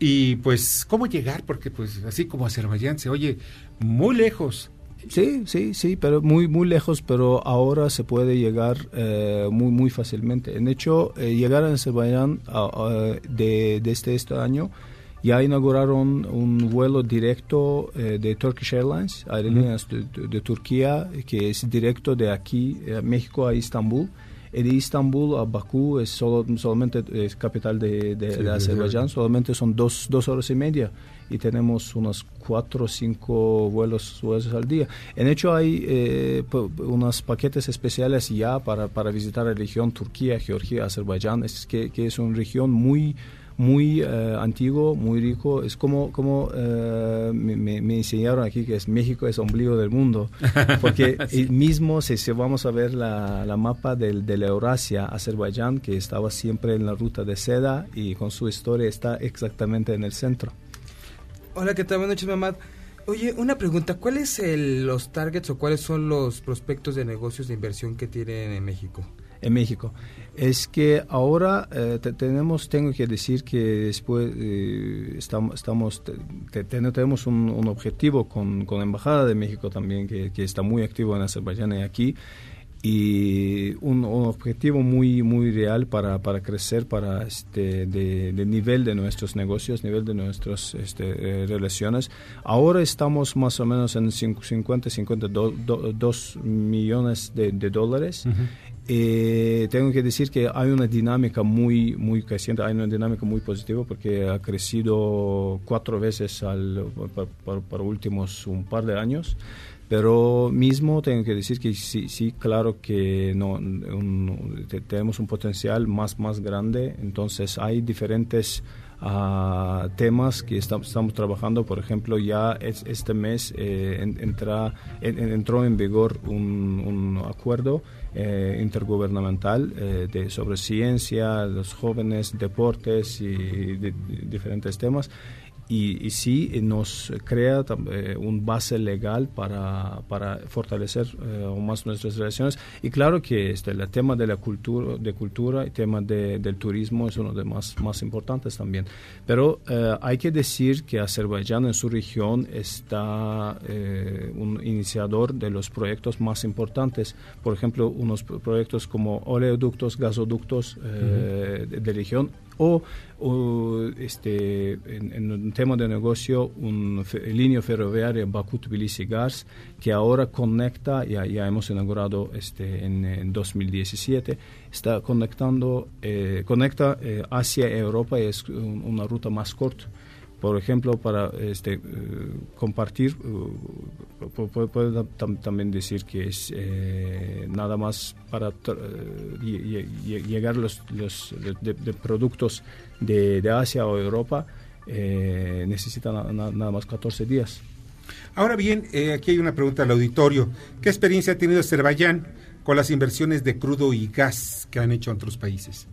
Y pues, ¿cómo llegar? Porque pues así como Azerbaiyán se oye muy lejos. Sí, sí, sí, pero muy muy lejos, pero ahora se puede llegar eh, muy muy fácilmente. En hecho, eh, llegar a Azerbaiyán ah, de, desde este año ya inauguraron un vuelo directo eh, de Turkish Airlines, aerolíneas de, de- de Turquía, que es directo de aquí, eh, México a Istambul. De Istambul a Bakú es solo, solamente es capital de, de- Sí, de de Azerbaiyán, solamente son dos, dos horas y media y tenemos unos cuatro o cinco vuelos, vuelos al día. En hecho hay eh, unos paquetes especiales ya para, para visitar la región Turquía, Georgia, Azerbaiyán, es que, que es una región muy muy eh, antiguo, muy rico. Es como, como eh, me, me- enseñaron aquí que es México es ombligo del mundo. Porque mismo, si, si vamos a ver la, la mapa del, de la Eurasia, Azerbaiyán, que estaba siempre en la ruta de seda y con su historia está exactamente en el centro. Hola, ¿qué tal? Buenas noches, mamá. Oye, una pregunta. ¿Cuáles son los targets o cuáles son los prospectos de negocios de inversión que tienen en México? En México. Es que ahora eh, te- tenemos, tengo que decir que después eh, estamos, te- te- te- tenemos un, objetivo con, con la Embajada de México también, que, que está muy activo en Azerbaiyán y aquí, y un, objetivo muy muy real para, para crecer para este de, nivel de nuestros negocios nivel de nuestras este, eh, relaciones. Ahora estamos más o menos en cincu- 50 52 millones de dólares eh, tengo que decir que hay una dinámica muy muy creciente, hay una dinámica muy positiva porque ha crecido cuatro veces para, últimos un par de años. Pero mismo tengo que decir que sí, sí claro que no, un- te- tenemos un potencial más, más grande, entonces hay diferentes ah, temas que estamos, trabajando. Por ejemplo, ya es- este mes eh, en- entra, en- en- entró en vigor un, acuerdo eh, intergubernamental eh, de, sobre ciencia, los jóvenes, deportes y diferentes temas. Y, y sí nos crea eh, un base legal para, para fortalecer eh, aún más nuestras relaciones. Y claro que este, el tema de la cultura, de cultura y tema de- del turismo es uno de más, más importantes también. Pero eh, hay que decir que Azerbaiyán en su región está eh, un iniciador de los proyectos más importantes. Por ejemplo, unos pro- proyectos como oleoductos, gasoductos eh, de, de región o, o, este, en, en un tema de negocio, un fe- línea ferroviaria Bakú-Tbilisi-Gars que ahora conecta, ya, ya hemos inaugurado este, en, en 2017, está conectando, eh, conecta eh, y Europa y es un- una ruta más corta. Por ejemplo, para este, eh, compartir, eh, pu- pu- puedo tam- también decir que es eh, nada más para eh, lle- lle- llegar los, los de, de productos de, de Asia o Europa, necesita na- na- nada más 14 días. Ahora bien, aquí hay una pregunta al auditorio. ¿Qué experiencia ha tenido Azerbaiyán con las inversiones de crudo y gas que han hecho en otros países?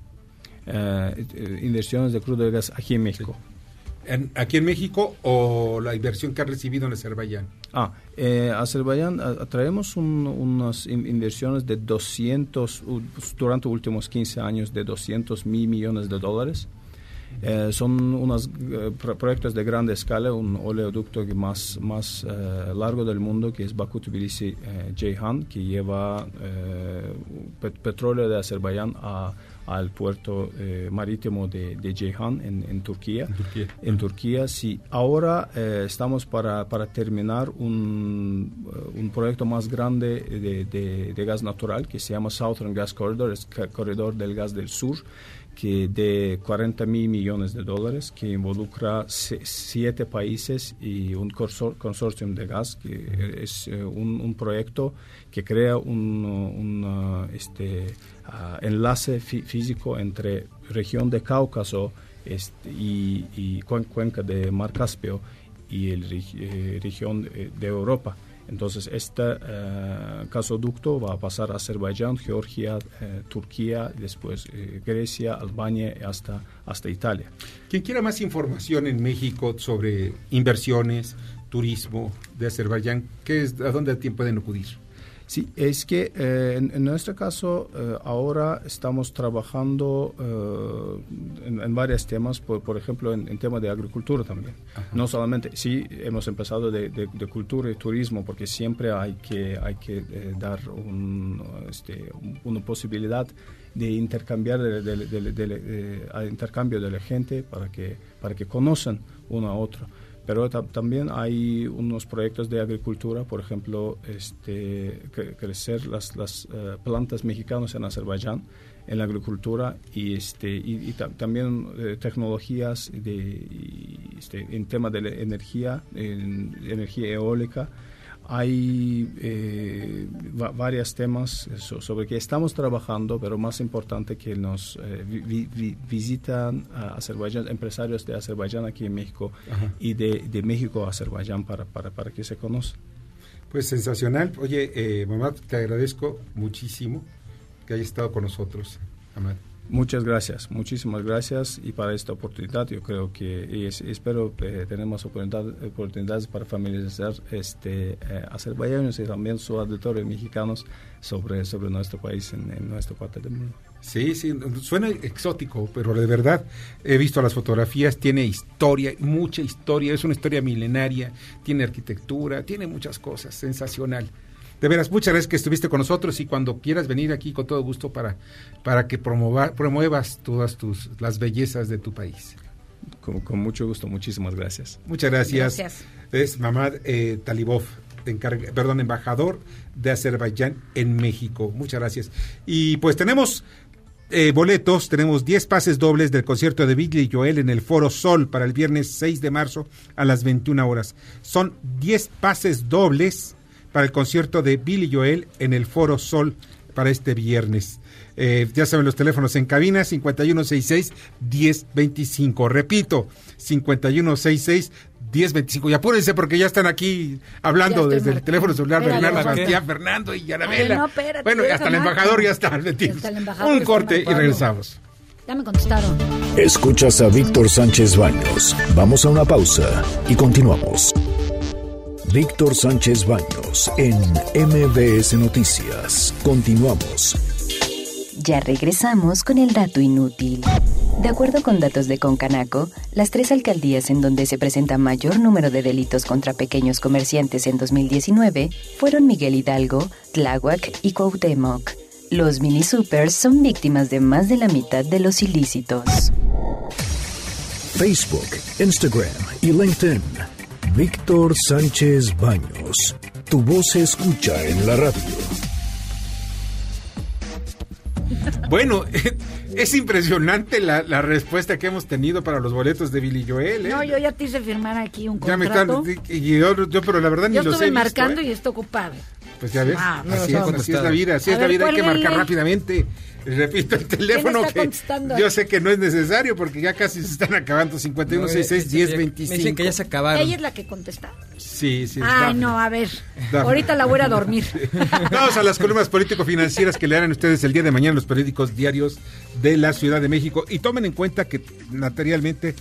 Inversiones de crudo y gas aquí en México. En- ¿Aquí en México o la inversión que ha recibido en Azerbaiyán? Ah, eh, Azerbaiyán traemos un- unas in- inversiones de 200, u- durante los últimos 15 años, de 200 mil millones de dólares. Eh, son unos eh, pro- proyectos de grande escala, un oleoducto más, más eh, largo del mundo, que es Bakú Tbilisi eh, que lleva eh, pet- petróleo de Azerbaiyán a- al puerto eh, marítimo de, de Ceyhan en, en Turquía. En Turquía, sí. Ahora eh, estamos para, para terminar un, eh, un proyecto más grande de, de- de gas natural que se llama Southern Gas Corridor, es corredor del gas del sur, que de 40 mil millones de dólares, que involucra siete países y un consor- consorcio de gas, que es eh, un, proyecto que crea un, un, uh, este, ah, enlace fí- físico entre región de Cáucaso este, y, y cuen- cuenca de Mar Caspio y el eh, región de Europa. Entonces, este eh, gasoducto va a pasar a Azerbaiyán, Georgia, eh, Turquía, después eh, Grecia, Albania y hasta, hasta Italia. Quien quiera más información en México sobre inversiones, turismo de Azerbaiyán, ¿qué es, ¿a dónde pueden acudir? Sí, es que eh, en, en, nuestro caso eh, ahora estamos trabajando eh, en, en, varios temas, por, por ejemplo en, en, tema de agricultura también. Ajá. No solamente, sí, hemos empezado de, de, de, cultura y turismo porque siempre hay que, hay que eh, dar un, este, una posibilidad de intercambiar de, de, intercambio de la gente para que, para que conozcan uno a otro pero también hay unos proyectos de agricultura, por ejemplo, este, crecer las, las uh, plantas mexicanas en Azerbaiyán en la agricultura y, este, y, también eh, tecnologías de, este, en tema de energía, en energía eólica hay eh, varios temas sobre que estamos trabajando, pero más importante que nos eh, vi, vi, visitan a Azerbaiyán, empresarios de Azerbaiyán aquí en México Ajá. y de, de, México a Azerbaiyán para, para, para que se conozcan. Pues sensacional. Oye, eh, mamá, te agradezco muchísimo que hayas estado con nosotros, Amad. Muchas gracias, muchísimas gracias y para esta oportunidad yo creo que y es, espero que tenemos oportunidad, oportunidades para familiarizar este, eh, azerbaiyanos y también sus auditores mexicanos sobre, sobre nuestro país en, en nuestra del mundo. Sí, sí, suena exótico, pero de verdad he visto las fotografías, tiene historia, mucha historia, es una historia milenaria, tiene arquitectura, tiene muchas cosas, sensacional. De veras, muchas gracias que estuviste con nosotros y cuando quieras venir aquí con todo gusto para, para que promueva, promuevas todas tus, las bellezas de tu país. Con, con mucho gusto, muchísimas gracias. Muchas gracias. gracias. Es Mamad eh, Talibov, encarga, perdón, embajador de Azerbaiyán en México. Muchas gracias. Y pues tenemos eh, boletos, tenemos 10 pases dobles del concierto de Billy Joel en el Foro Sol para el viernes 6 de marzo a las 21 horas. Son 10 pases dobles para el concierto de Billy Joel en el Foro Sol para este viernes. Eh, ya saben los teléfonos en cabina 5166-1025. Repito, 5166-1025. Y apúrense porque ya están aquí hablando desde el teléfono celular de Bernardo Sebastián, Fernando y Anabela. No, espérate, bueno, hasta el embajador ya está metido. Un corte y regresamos. Ya me contestaron. Escuchas a Víctor Sánchez Baños. Vamos a una pausa y continuamos. Víctor Sánchez Baños en MBS Noticias. Continuamos. Ya regresamos con el dato inútil. De acuerdo con datos de Concanaco, las tres alcaldías en donde se presenta mayor número de delitos contra pequeños comerciantes en 2019 fueron Miguel Hidalgo, Tláhuac y Cuauhtémoc. Los mini supers son víctimas de más de la mitad de los ilícitos. Facebook, Instagram y LinkedIn. Víctor Sánchez Baños. Tu voz se escucha en la radio. Bueno, es impresionante la, la, respuesta que hemos tenido para los boletos de Billy Joel. ¿eh? No, yo ya te hice firmar aquí un contrato. Ya me están, y yo, yo, pero la verdad yo ni los estuve he marcando visto, y está ocupado. Pues ya ves, Ah, así, no, es, así es la vida, así es la vida, hay que marcar rápidamente. Repito el teléfono que yo sé que no es necesario porque ya casi se están acabando 5166 1025. Me dicen que ya se acabaron. Ella es la que contesta. Sí, sí. Ay, no, a ver. Ahorita la voy a dormir. Vamos a las columnas político-financieras que leerán ustedes el día de mañana en los periódicos diarios de la Ciudad de México y tomen en cuenta que materialmente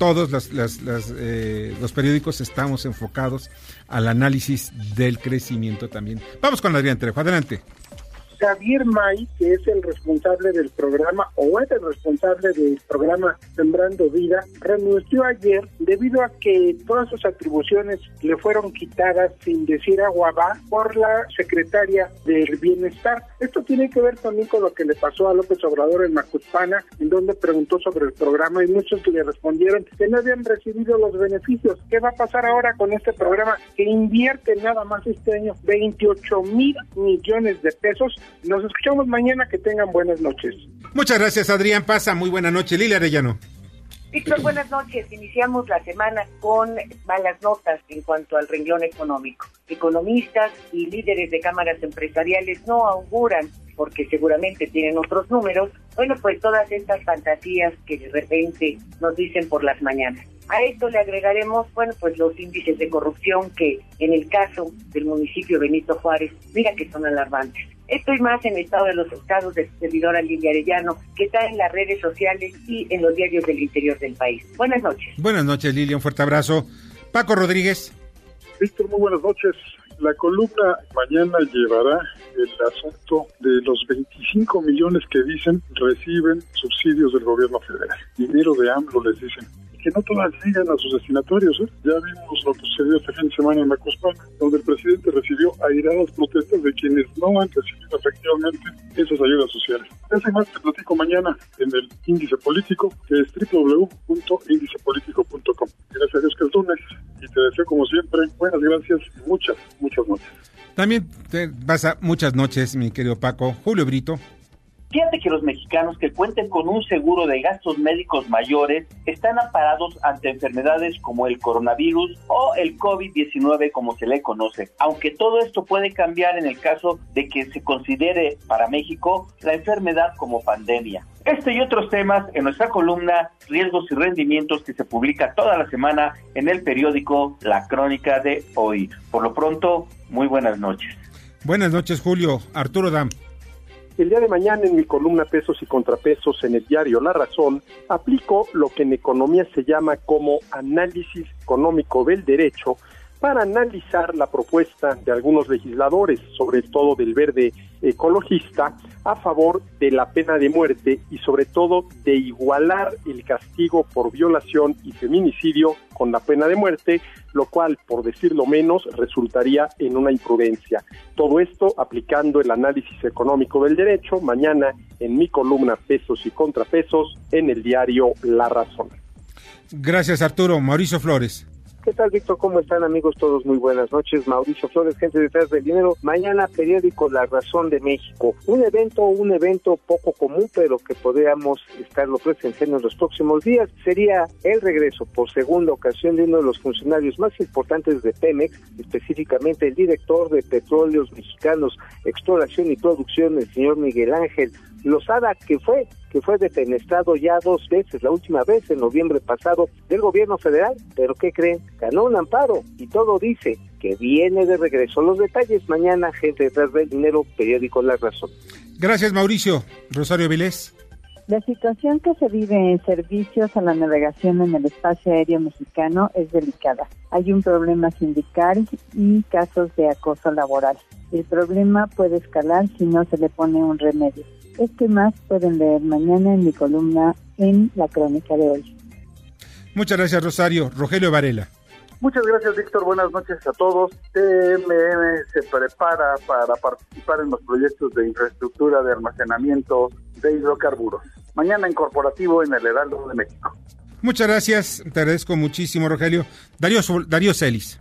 todos las, las, las, eh, los periódicos estamos enfocados al análisis del crecimiento también. Vamos con Adrián Trejo, adelante. Javier May, que es el responsable del programa o es el responsable del programa Sembrando Vida, renunció ayer debido a que todas sus atribuciones le fueron quitadas sin decir agua va por la secretaria del Bienestar. Esto tiene que ver también con lo que le pasó a López Obrador en Macuspana, en donde preguntó sobre el programa y muchos le respondieron que no habían recibido los beneficios. ¿Qué va a pasar ahora con este programa que invierte nada más este año 28 mil millones de pesos nos escuchamos mañana, que tengan buenas noches. Muchas gracias, Adrián Pasa. Muy buena noche, Lila Arellano. Víctor, buenas noches. Iniciamos la semana con malas notas en cuanto al renglón económico. Economistas y líderes de cámaras empresariales no auguran, porque seguramente tienen otros números, bueno, pues todas estas fantasías que de repente nos dicen por las mañanas. A esto le agregaremos, bueno, pues los índices de corrupción que en el caso del municipio Benito Juárez, mira que son alarmantes. Esto y más en el estado de los estados de su servidora Lidia Arellano, que está en las redes sociales y en los diarios del interior del país. Buenas noches. Buenas noches, Lilia. Un fuerte abrazo. Paco Rodríguez. Víctor, muy buenas noches. La columna mañana llevará el asunto de los 25 millones que dicen reciben subsidios del gobierno federal. Dinero de AMLO les dicen que no todas llegan a sus destinatorios. ¿eh? Ya vimos lo que sucedió este fin de semana en Macuspana, donde el presidente recibió airadas protestas de quienes no han recibido efectivamente esas ayudas sociales. Ese más te platico mañana en el índice político, que es www.índicepolitico.com. Gracias a Dios que es lunes y te deseo como siempre buenas gracias y muchas, muchas noches. También te pasa muchas noches, mi querido Paco. Julio Brito. Fíjate que los mexicanos que cuenten con un seguro de gastos médicos mayores están amparados ante enfermedades como el coronavirus o el COVID-19 como se le conoce, aunque todo esto puede cambiar en el caso de que se considere para México la enfermedad como pandemia. Este y otros temas en nuestra columna Riesgos y Rendimientos que se publica toda la semana en el periódico La Crónica de Hoy. Por lo pronto, muy buenas noches. Buenas noches, Julio. Arturo Dam. El día de mañana en mi columna Pesos y Contrapesos en el diario La Razón, aplico lo que en economía se llama como análisis económico del derecho para analizar la propuesta de algunos legisladores, sobre todo del verde ecologista, a favor de la pena de muerte y sobre todo de igualar el castigo por violación y feminicidio con la pena de muerte, lo cual, por decirlo menos, resultaría en una imprudencia. Todo esto aplicando el análisis económico del derecho mañana en mi columna Pesos y Contrapesos en el diario La Razón. Gracias Arturo. Mauricio Flores. ¿Qué tal, Víctor? ¿Cómo están, amigos? Todos muy buenas noches. Mauricio Flores, gente detrás del dinero. Mañana, periódico La Razón de México. Un evento, un evento poco común, pero que podríamos estarlo presenciando en los próximos días. Sería el regreso por segunda ocasión de uno de los funcionarios más importantes de Pemex, específicamente el director de Petróleos Mexicanos, Exploración y Producción, el señor Miguel Ángel Lozada, que fue que fue defenestrado ya dos veces, la última vez en noviembre pasado del gobierno federal, pero ¿qué creen? Ganó un amparo y todo dice que viene de regreso. Los detalles mañana, gente detrás del dinero, periódico La Razón. Gracias Mauricio. Rosario Vilés. La situación que se vive en servicios a la navegación en el espacio aéreo mexicano es delicada. Hay un problema sindical y casos de acoso laboral. El problema puede escalar si no se le pone un remedio. Este más pueden leer mañana en mi columna en la crónica de hoy. Muchas gracias, Rosario. Rogelio Varela. Muchas gracias, Víctor. Buenas noches a todos. TMM se prepara para participar en los proyectos de infraestructura de almacenamiento de hidrocarburos. Mañana en corporativo en el Heraldo de México. Muchas gracias. Te agradezco muchísimo, Rogelio. Darío, Darío Celis.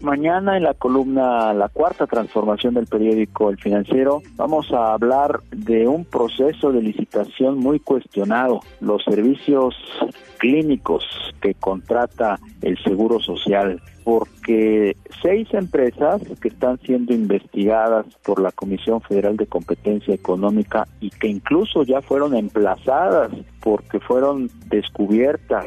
Mañana en la columna La Cuarta Transformación del periódico El Financiero vamos a hablar de un proceso de licitación muy cuestionado, los servicios clínicos que contrata el Seguro Social, porque seis empresas que están siendo investigadas por la Comisión Federal de Competencia Económica y que incluso ya fueron emplazadas porque fueron descubiertas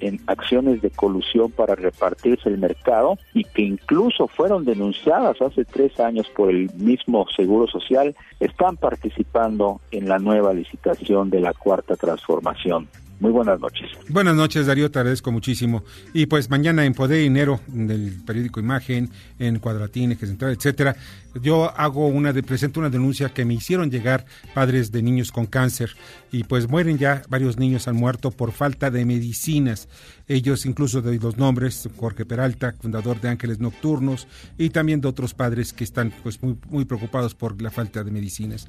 en acciones de colusión para repartirse el mercado y que incluso fueron denunciadas hace tres años por el mismo Seguro Social, están participando en la nueva licitación de la cuarta transformación. Muy buenas noches. Buenas noches, Darío, te agradezco muchísimo. Y pues mañana en Poder Dinero, del periódico Imagen, en Cuadratín, Eje etcétera, yo hago una, de, presento una denuncia que me hicieron llegar padres de niños con cáncer y pues mueren ya, varios niños han muerto por falta de medicinas. Ellos incluso de los nombres, Jorge Peralta, fundador de Ángeles Nocturnos, y también de otros padres que están pues muy, muy preocupados por la falta de medicinas.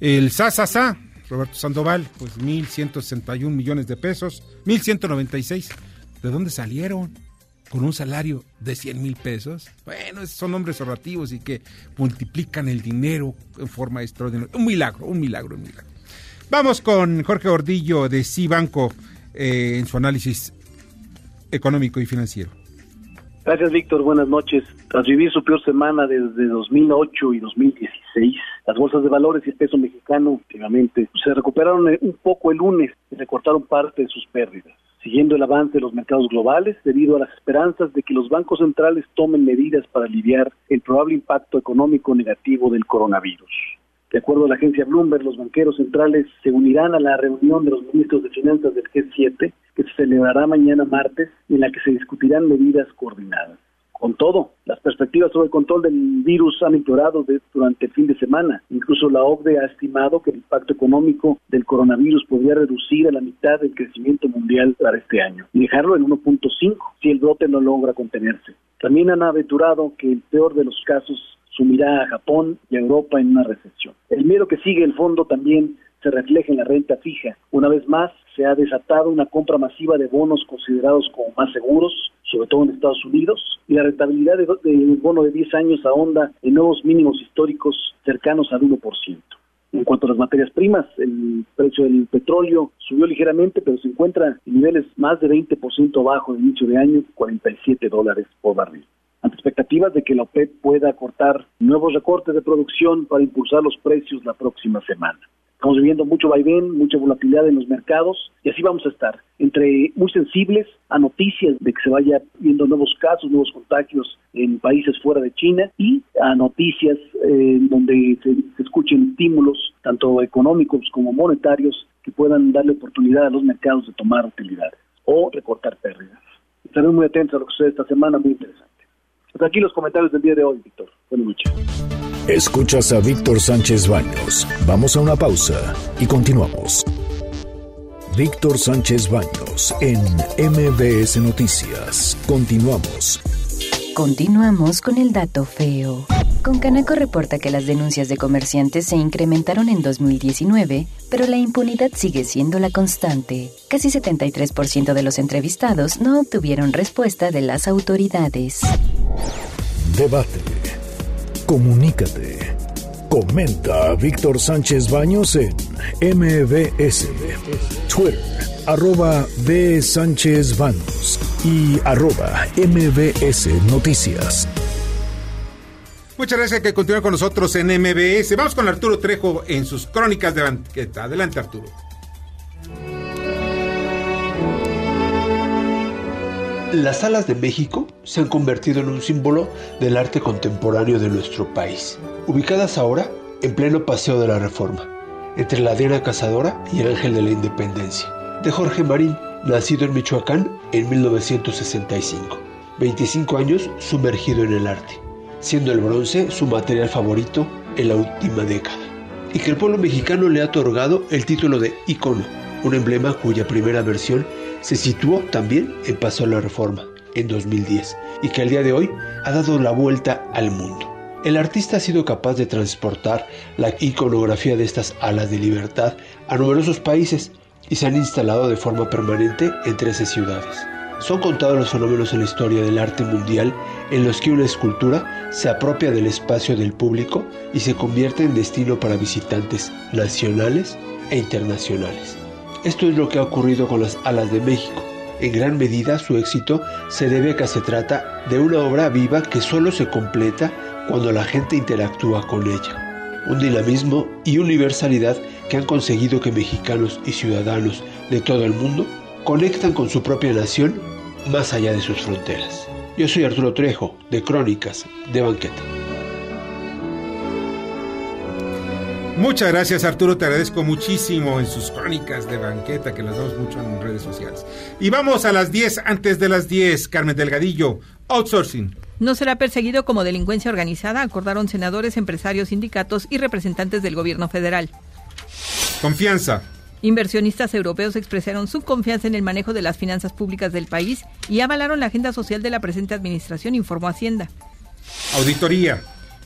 El SASASA, Roberto Sandoval, pues 1.161 millones de pesos, 1.196. ¿De dónde salieron? Con un salario de 100 mil pesos. Bueno, son nombres ahorrativos y que multiplican el dinero en forma extraordinaria. Un milagro, un milagro, un milagro. Vamos con Jorge Ordillo de Cibanco eh, en su análisis económico y financiero. Gracias, Víctor. Buenas noches. Tras vivir su peor semana desde 2008 y 2016, las bolsas de valores y el peso mexicano últimamente se recuperaron un poco el lunes y recortaron parte de sus pérdidas, siguiendo el avance de los mercados globales debido a las esperanzas de que los bancos centrales tomen medidas para aliviar el probable impacto económico negativo del coronavirus. De acuerdo a la agencia Bloomberg, los banqueros centrales se unirán a la reunión de los ministros de finanzas del G7, que se celebrará mañana martes, en la que se discutirán medidas coordinadas. Con todo. Las perspectivas sobre el control del virus han empeorado durante el fin de semana. Incluso la OCDE ha estimado que el impacto económico del coronavirus podría reducir a la mitad del crecimiento mundial para este año y dejarlo en 1.5 si el brote no logra contenerse. También han aventurado que el peor de los casos sumirá a Japón y a Europa en una recesión. El miedo que sigue el fondo también se refleja en la renta fija. Una vez más, se ha desatado una compra masiva de bonos considerados como más seguros, sobre todo en Estados Unidos, y la rentabilidad del bono de 10 años ahonda en nuevos mínimos históricos cercanos al 1%. En cuanto a las materias primas, el precio del petróleo subió ligeramente, pero se encuentra en niveles más de 20% bajo de inicio de año, 47 dólares por barril ante expectativas de que la OPEP pueda cortar nuevos recortes de producción para impulsar los precios la próxima semana. Estamos viviendo mucho vaivén, mucha volatilidad en los mercados y así vamos a estar, entre muy sensibles a noticias de que se vaya viendo nuevos casos, nuevos contagios en países fuera de China y a noticias eh, donde se, escuchen estímulos, tanto económicos como monetarios, que puedan darle oportunidad a los mercados de tomar utilidades o recortar pérdidas. Estaremos muy atentos a lo que sucede esta semana, muy interesante. Hasta aquí los comentarios del día de hoy, Víctor. Buenas noches. Escuchas a Víctor Sánchez Baños. Vamos a una pausa y continuamos. Víctor Sánchez Baños en MBS Noticias. Continuamos. Continuamos con el dato feo. Concanaco reporta que las denuncias de comerciantes se incrementaron en 2019, pero la impunidad sigue siendo la constante. Casi 73% de los entrevistados no obtuvieron respuesta de las autoridades. Debate. Comunícate. Comenta a Víctor Sánchez Baños en MBS, Twitter, arroba B. Sánchez Baños y arroba MBS Noticias. Muchas gracias que continúen con nosotros en MBS. Vamos con Arturo Trejo en sus crónicas de banqueta. Adelante, Arturo. Las salas de México se han convertido en un símbolo del arte contemporáneo de nuestro país, ubicadas ahora en pleno paseo de la Reforma, entre la Diana Cazadora y el Ángel de la Independencia, de Jorge Marín, nacido en Michoacán en 1965. 25 años sumergido en el arte, siendo el bronce su material favorito en la última década, y que el pueblo mexicano le ha otorgado el título de icono, un emblema cuya primera versión se situó también en Paso a la Reforma en 2010 y que al día de hoy ha dado la vuelta al mundo. El artista ha sido capaz de transportar la iconografía de estas alas de libertad a numerosos países y se han instalado de forma permanente en 13 ciudades. Son contados los fenómenos en la historia del arte mundial en los que una escultura se apropia del espacio del público y se convierte en destino para visitantes nacionales e internacionales. Esto es lo que ha ocurrido con las alas de México. En gran medida su éxito se debe a que se trata de una obra viva que solo se completa cuando la gente interactúa con ella. Un dinamismo y universalidad que han conseguido que mexicanos y ciudadanos de todo el mundo conectan con su propia nación más allá de sus fronteras. Yo soy Arturo Trejo, de Crónicas de Banqueta. Muchas gracias Arturo, te agradezco muchísimo en sus crónicas de banqueta que las damos mucho en redes sociales. Y vamos a las 10 antes de las 10, Carmen Delgadillo, outsourcing. No será perseguido como delincuencia organizada, acordaron senadores, empresarios, sindicatos y representantes del gobierno federal. Confianza. Inversionistas europeos expresaron su confianza en el manejo de las finanzas públicas del país y avalaron la agenda social de la presente administración, informó Hacienda. Auditoría.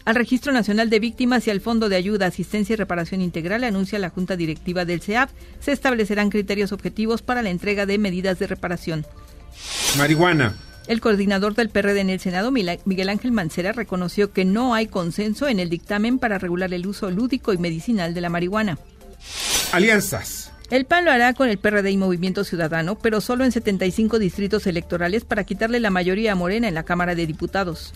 Al Registro Nacional de Víctimas y al Fondo de Ayuda, Asistencia y Reparación Integral, anuncia la Junta Directiva del CEAP, se establecerán criterios objetivos para la entrega de medidas de reparación. Marihuana. El coordinador del PRD en el Senado, Miguel Ángel Mancera, reconoció que no hay consenso en el dictamen para regular el uso lúdico y medicinal de la marihuana. Alianzas. El PAN lo hará con el PRD y Movimiento Ciudadano, pero solo en 75 distritos electorales para quitarle la mayoría a Morena en la Cámara de Diputados.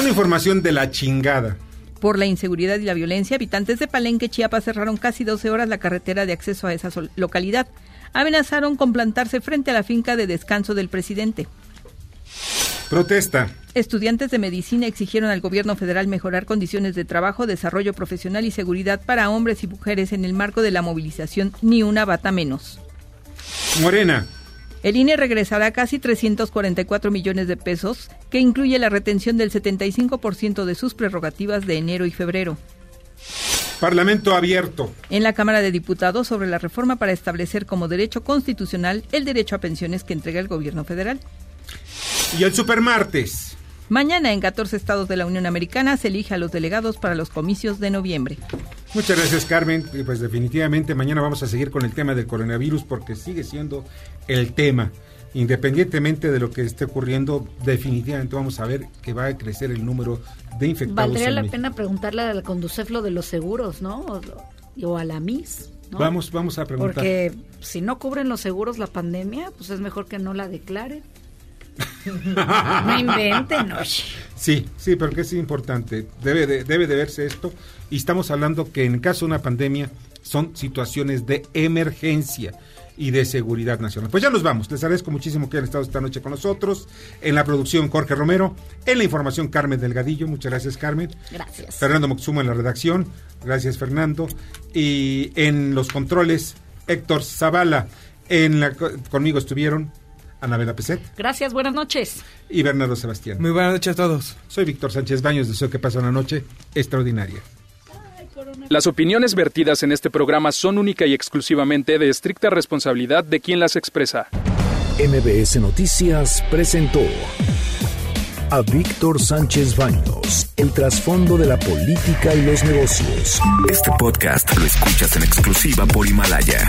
Una información de la chingada. Por la inseguridad y la violencia, habitantes de Palenque, Chiapas, cerraron casi 12 horas la carretera de acceso a esa localidad. Amenazaron con plantarse frente a la finca de descanso del presidente. Protesta. Estudiantes de medicina exigieron al gobierno federal mejorar condiciones de trabajo, desarrollo profesional y seguridad para hombres y mujeres en el marco de la movilización Ni una bata menos. Morena. El INE regresará casi 344 millones de pesos, que incluye la retención del 75% de sus prerrogativas de enero y febrero. Parlamento abierto. En la Cámara de Diputados sobre la reforma para establecer como derecho constitucional el derecho a pensiones que entrega el gobierno federal. Y el supermartes. Mañana en 14 estados de la Unión Americana se elige a los delegados para los comicios de noviembre. Muchas gracias Carmen. Pues definitivamente mañana vamos a seguir con el tema del coronavirus porque sigue siendo el tema. Independientemente de lo que esté ocurriendo, definitivamente vamos a ver que va a crecer el número de infectados. Valdría la pena preguntarle al Conducef lo de los seguros, ¿no? O, o a la MIS. ¿no? Vamos, vamos a preguntar. Porque si no cubren los seguros la pandemia, pues es mejor que no la declaren. no inventen, oye. Sí, sí, pero que es importante. Debe de, debe de verse esto. Y estamos hablando que en caso de una pandemia son situaciones de emergencia y de seguridad nacional. Pues ya nos vamos. Les agradezco muchísimo que hayan estado esta noche con nosotros. En la producción, Jorge Romero. En la información, Carmen Delgadillo. Muchas gracias, Carmen. Gracias. Fernando Moxuma en la redacción. Gracias, Fernando. Y en los controles, Héctor Zavala. En la, conmigo estuvieron Anabela Peset. Gracias, buenas noches. Y Bernardo Sebastián. Muy buenas noches a todos. Soy Víctor Sánchez Baños. Deseo que pasen una noche extraordinaria. Las opiniones vertidas en este programa son única y exclusivamente de estricta responsabilidad de quien las expresa. MBS Noticias presentó a Víctor Sánchez Baños, el trasfondo de la política y los negocios. Este podcast lo escuchas en exclusiva por Himalaya.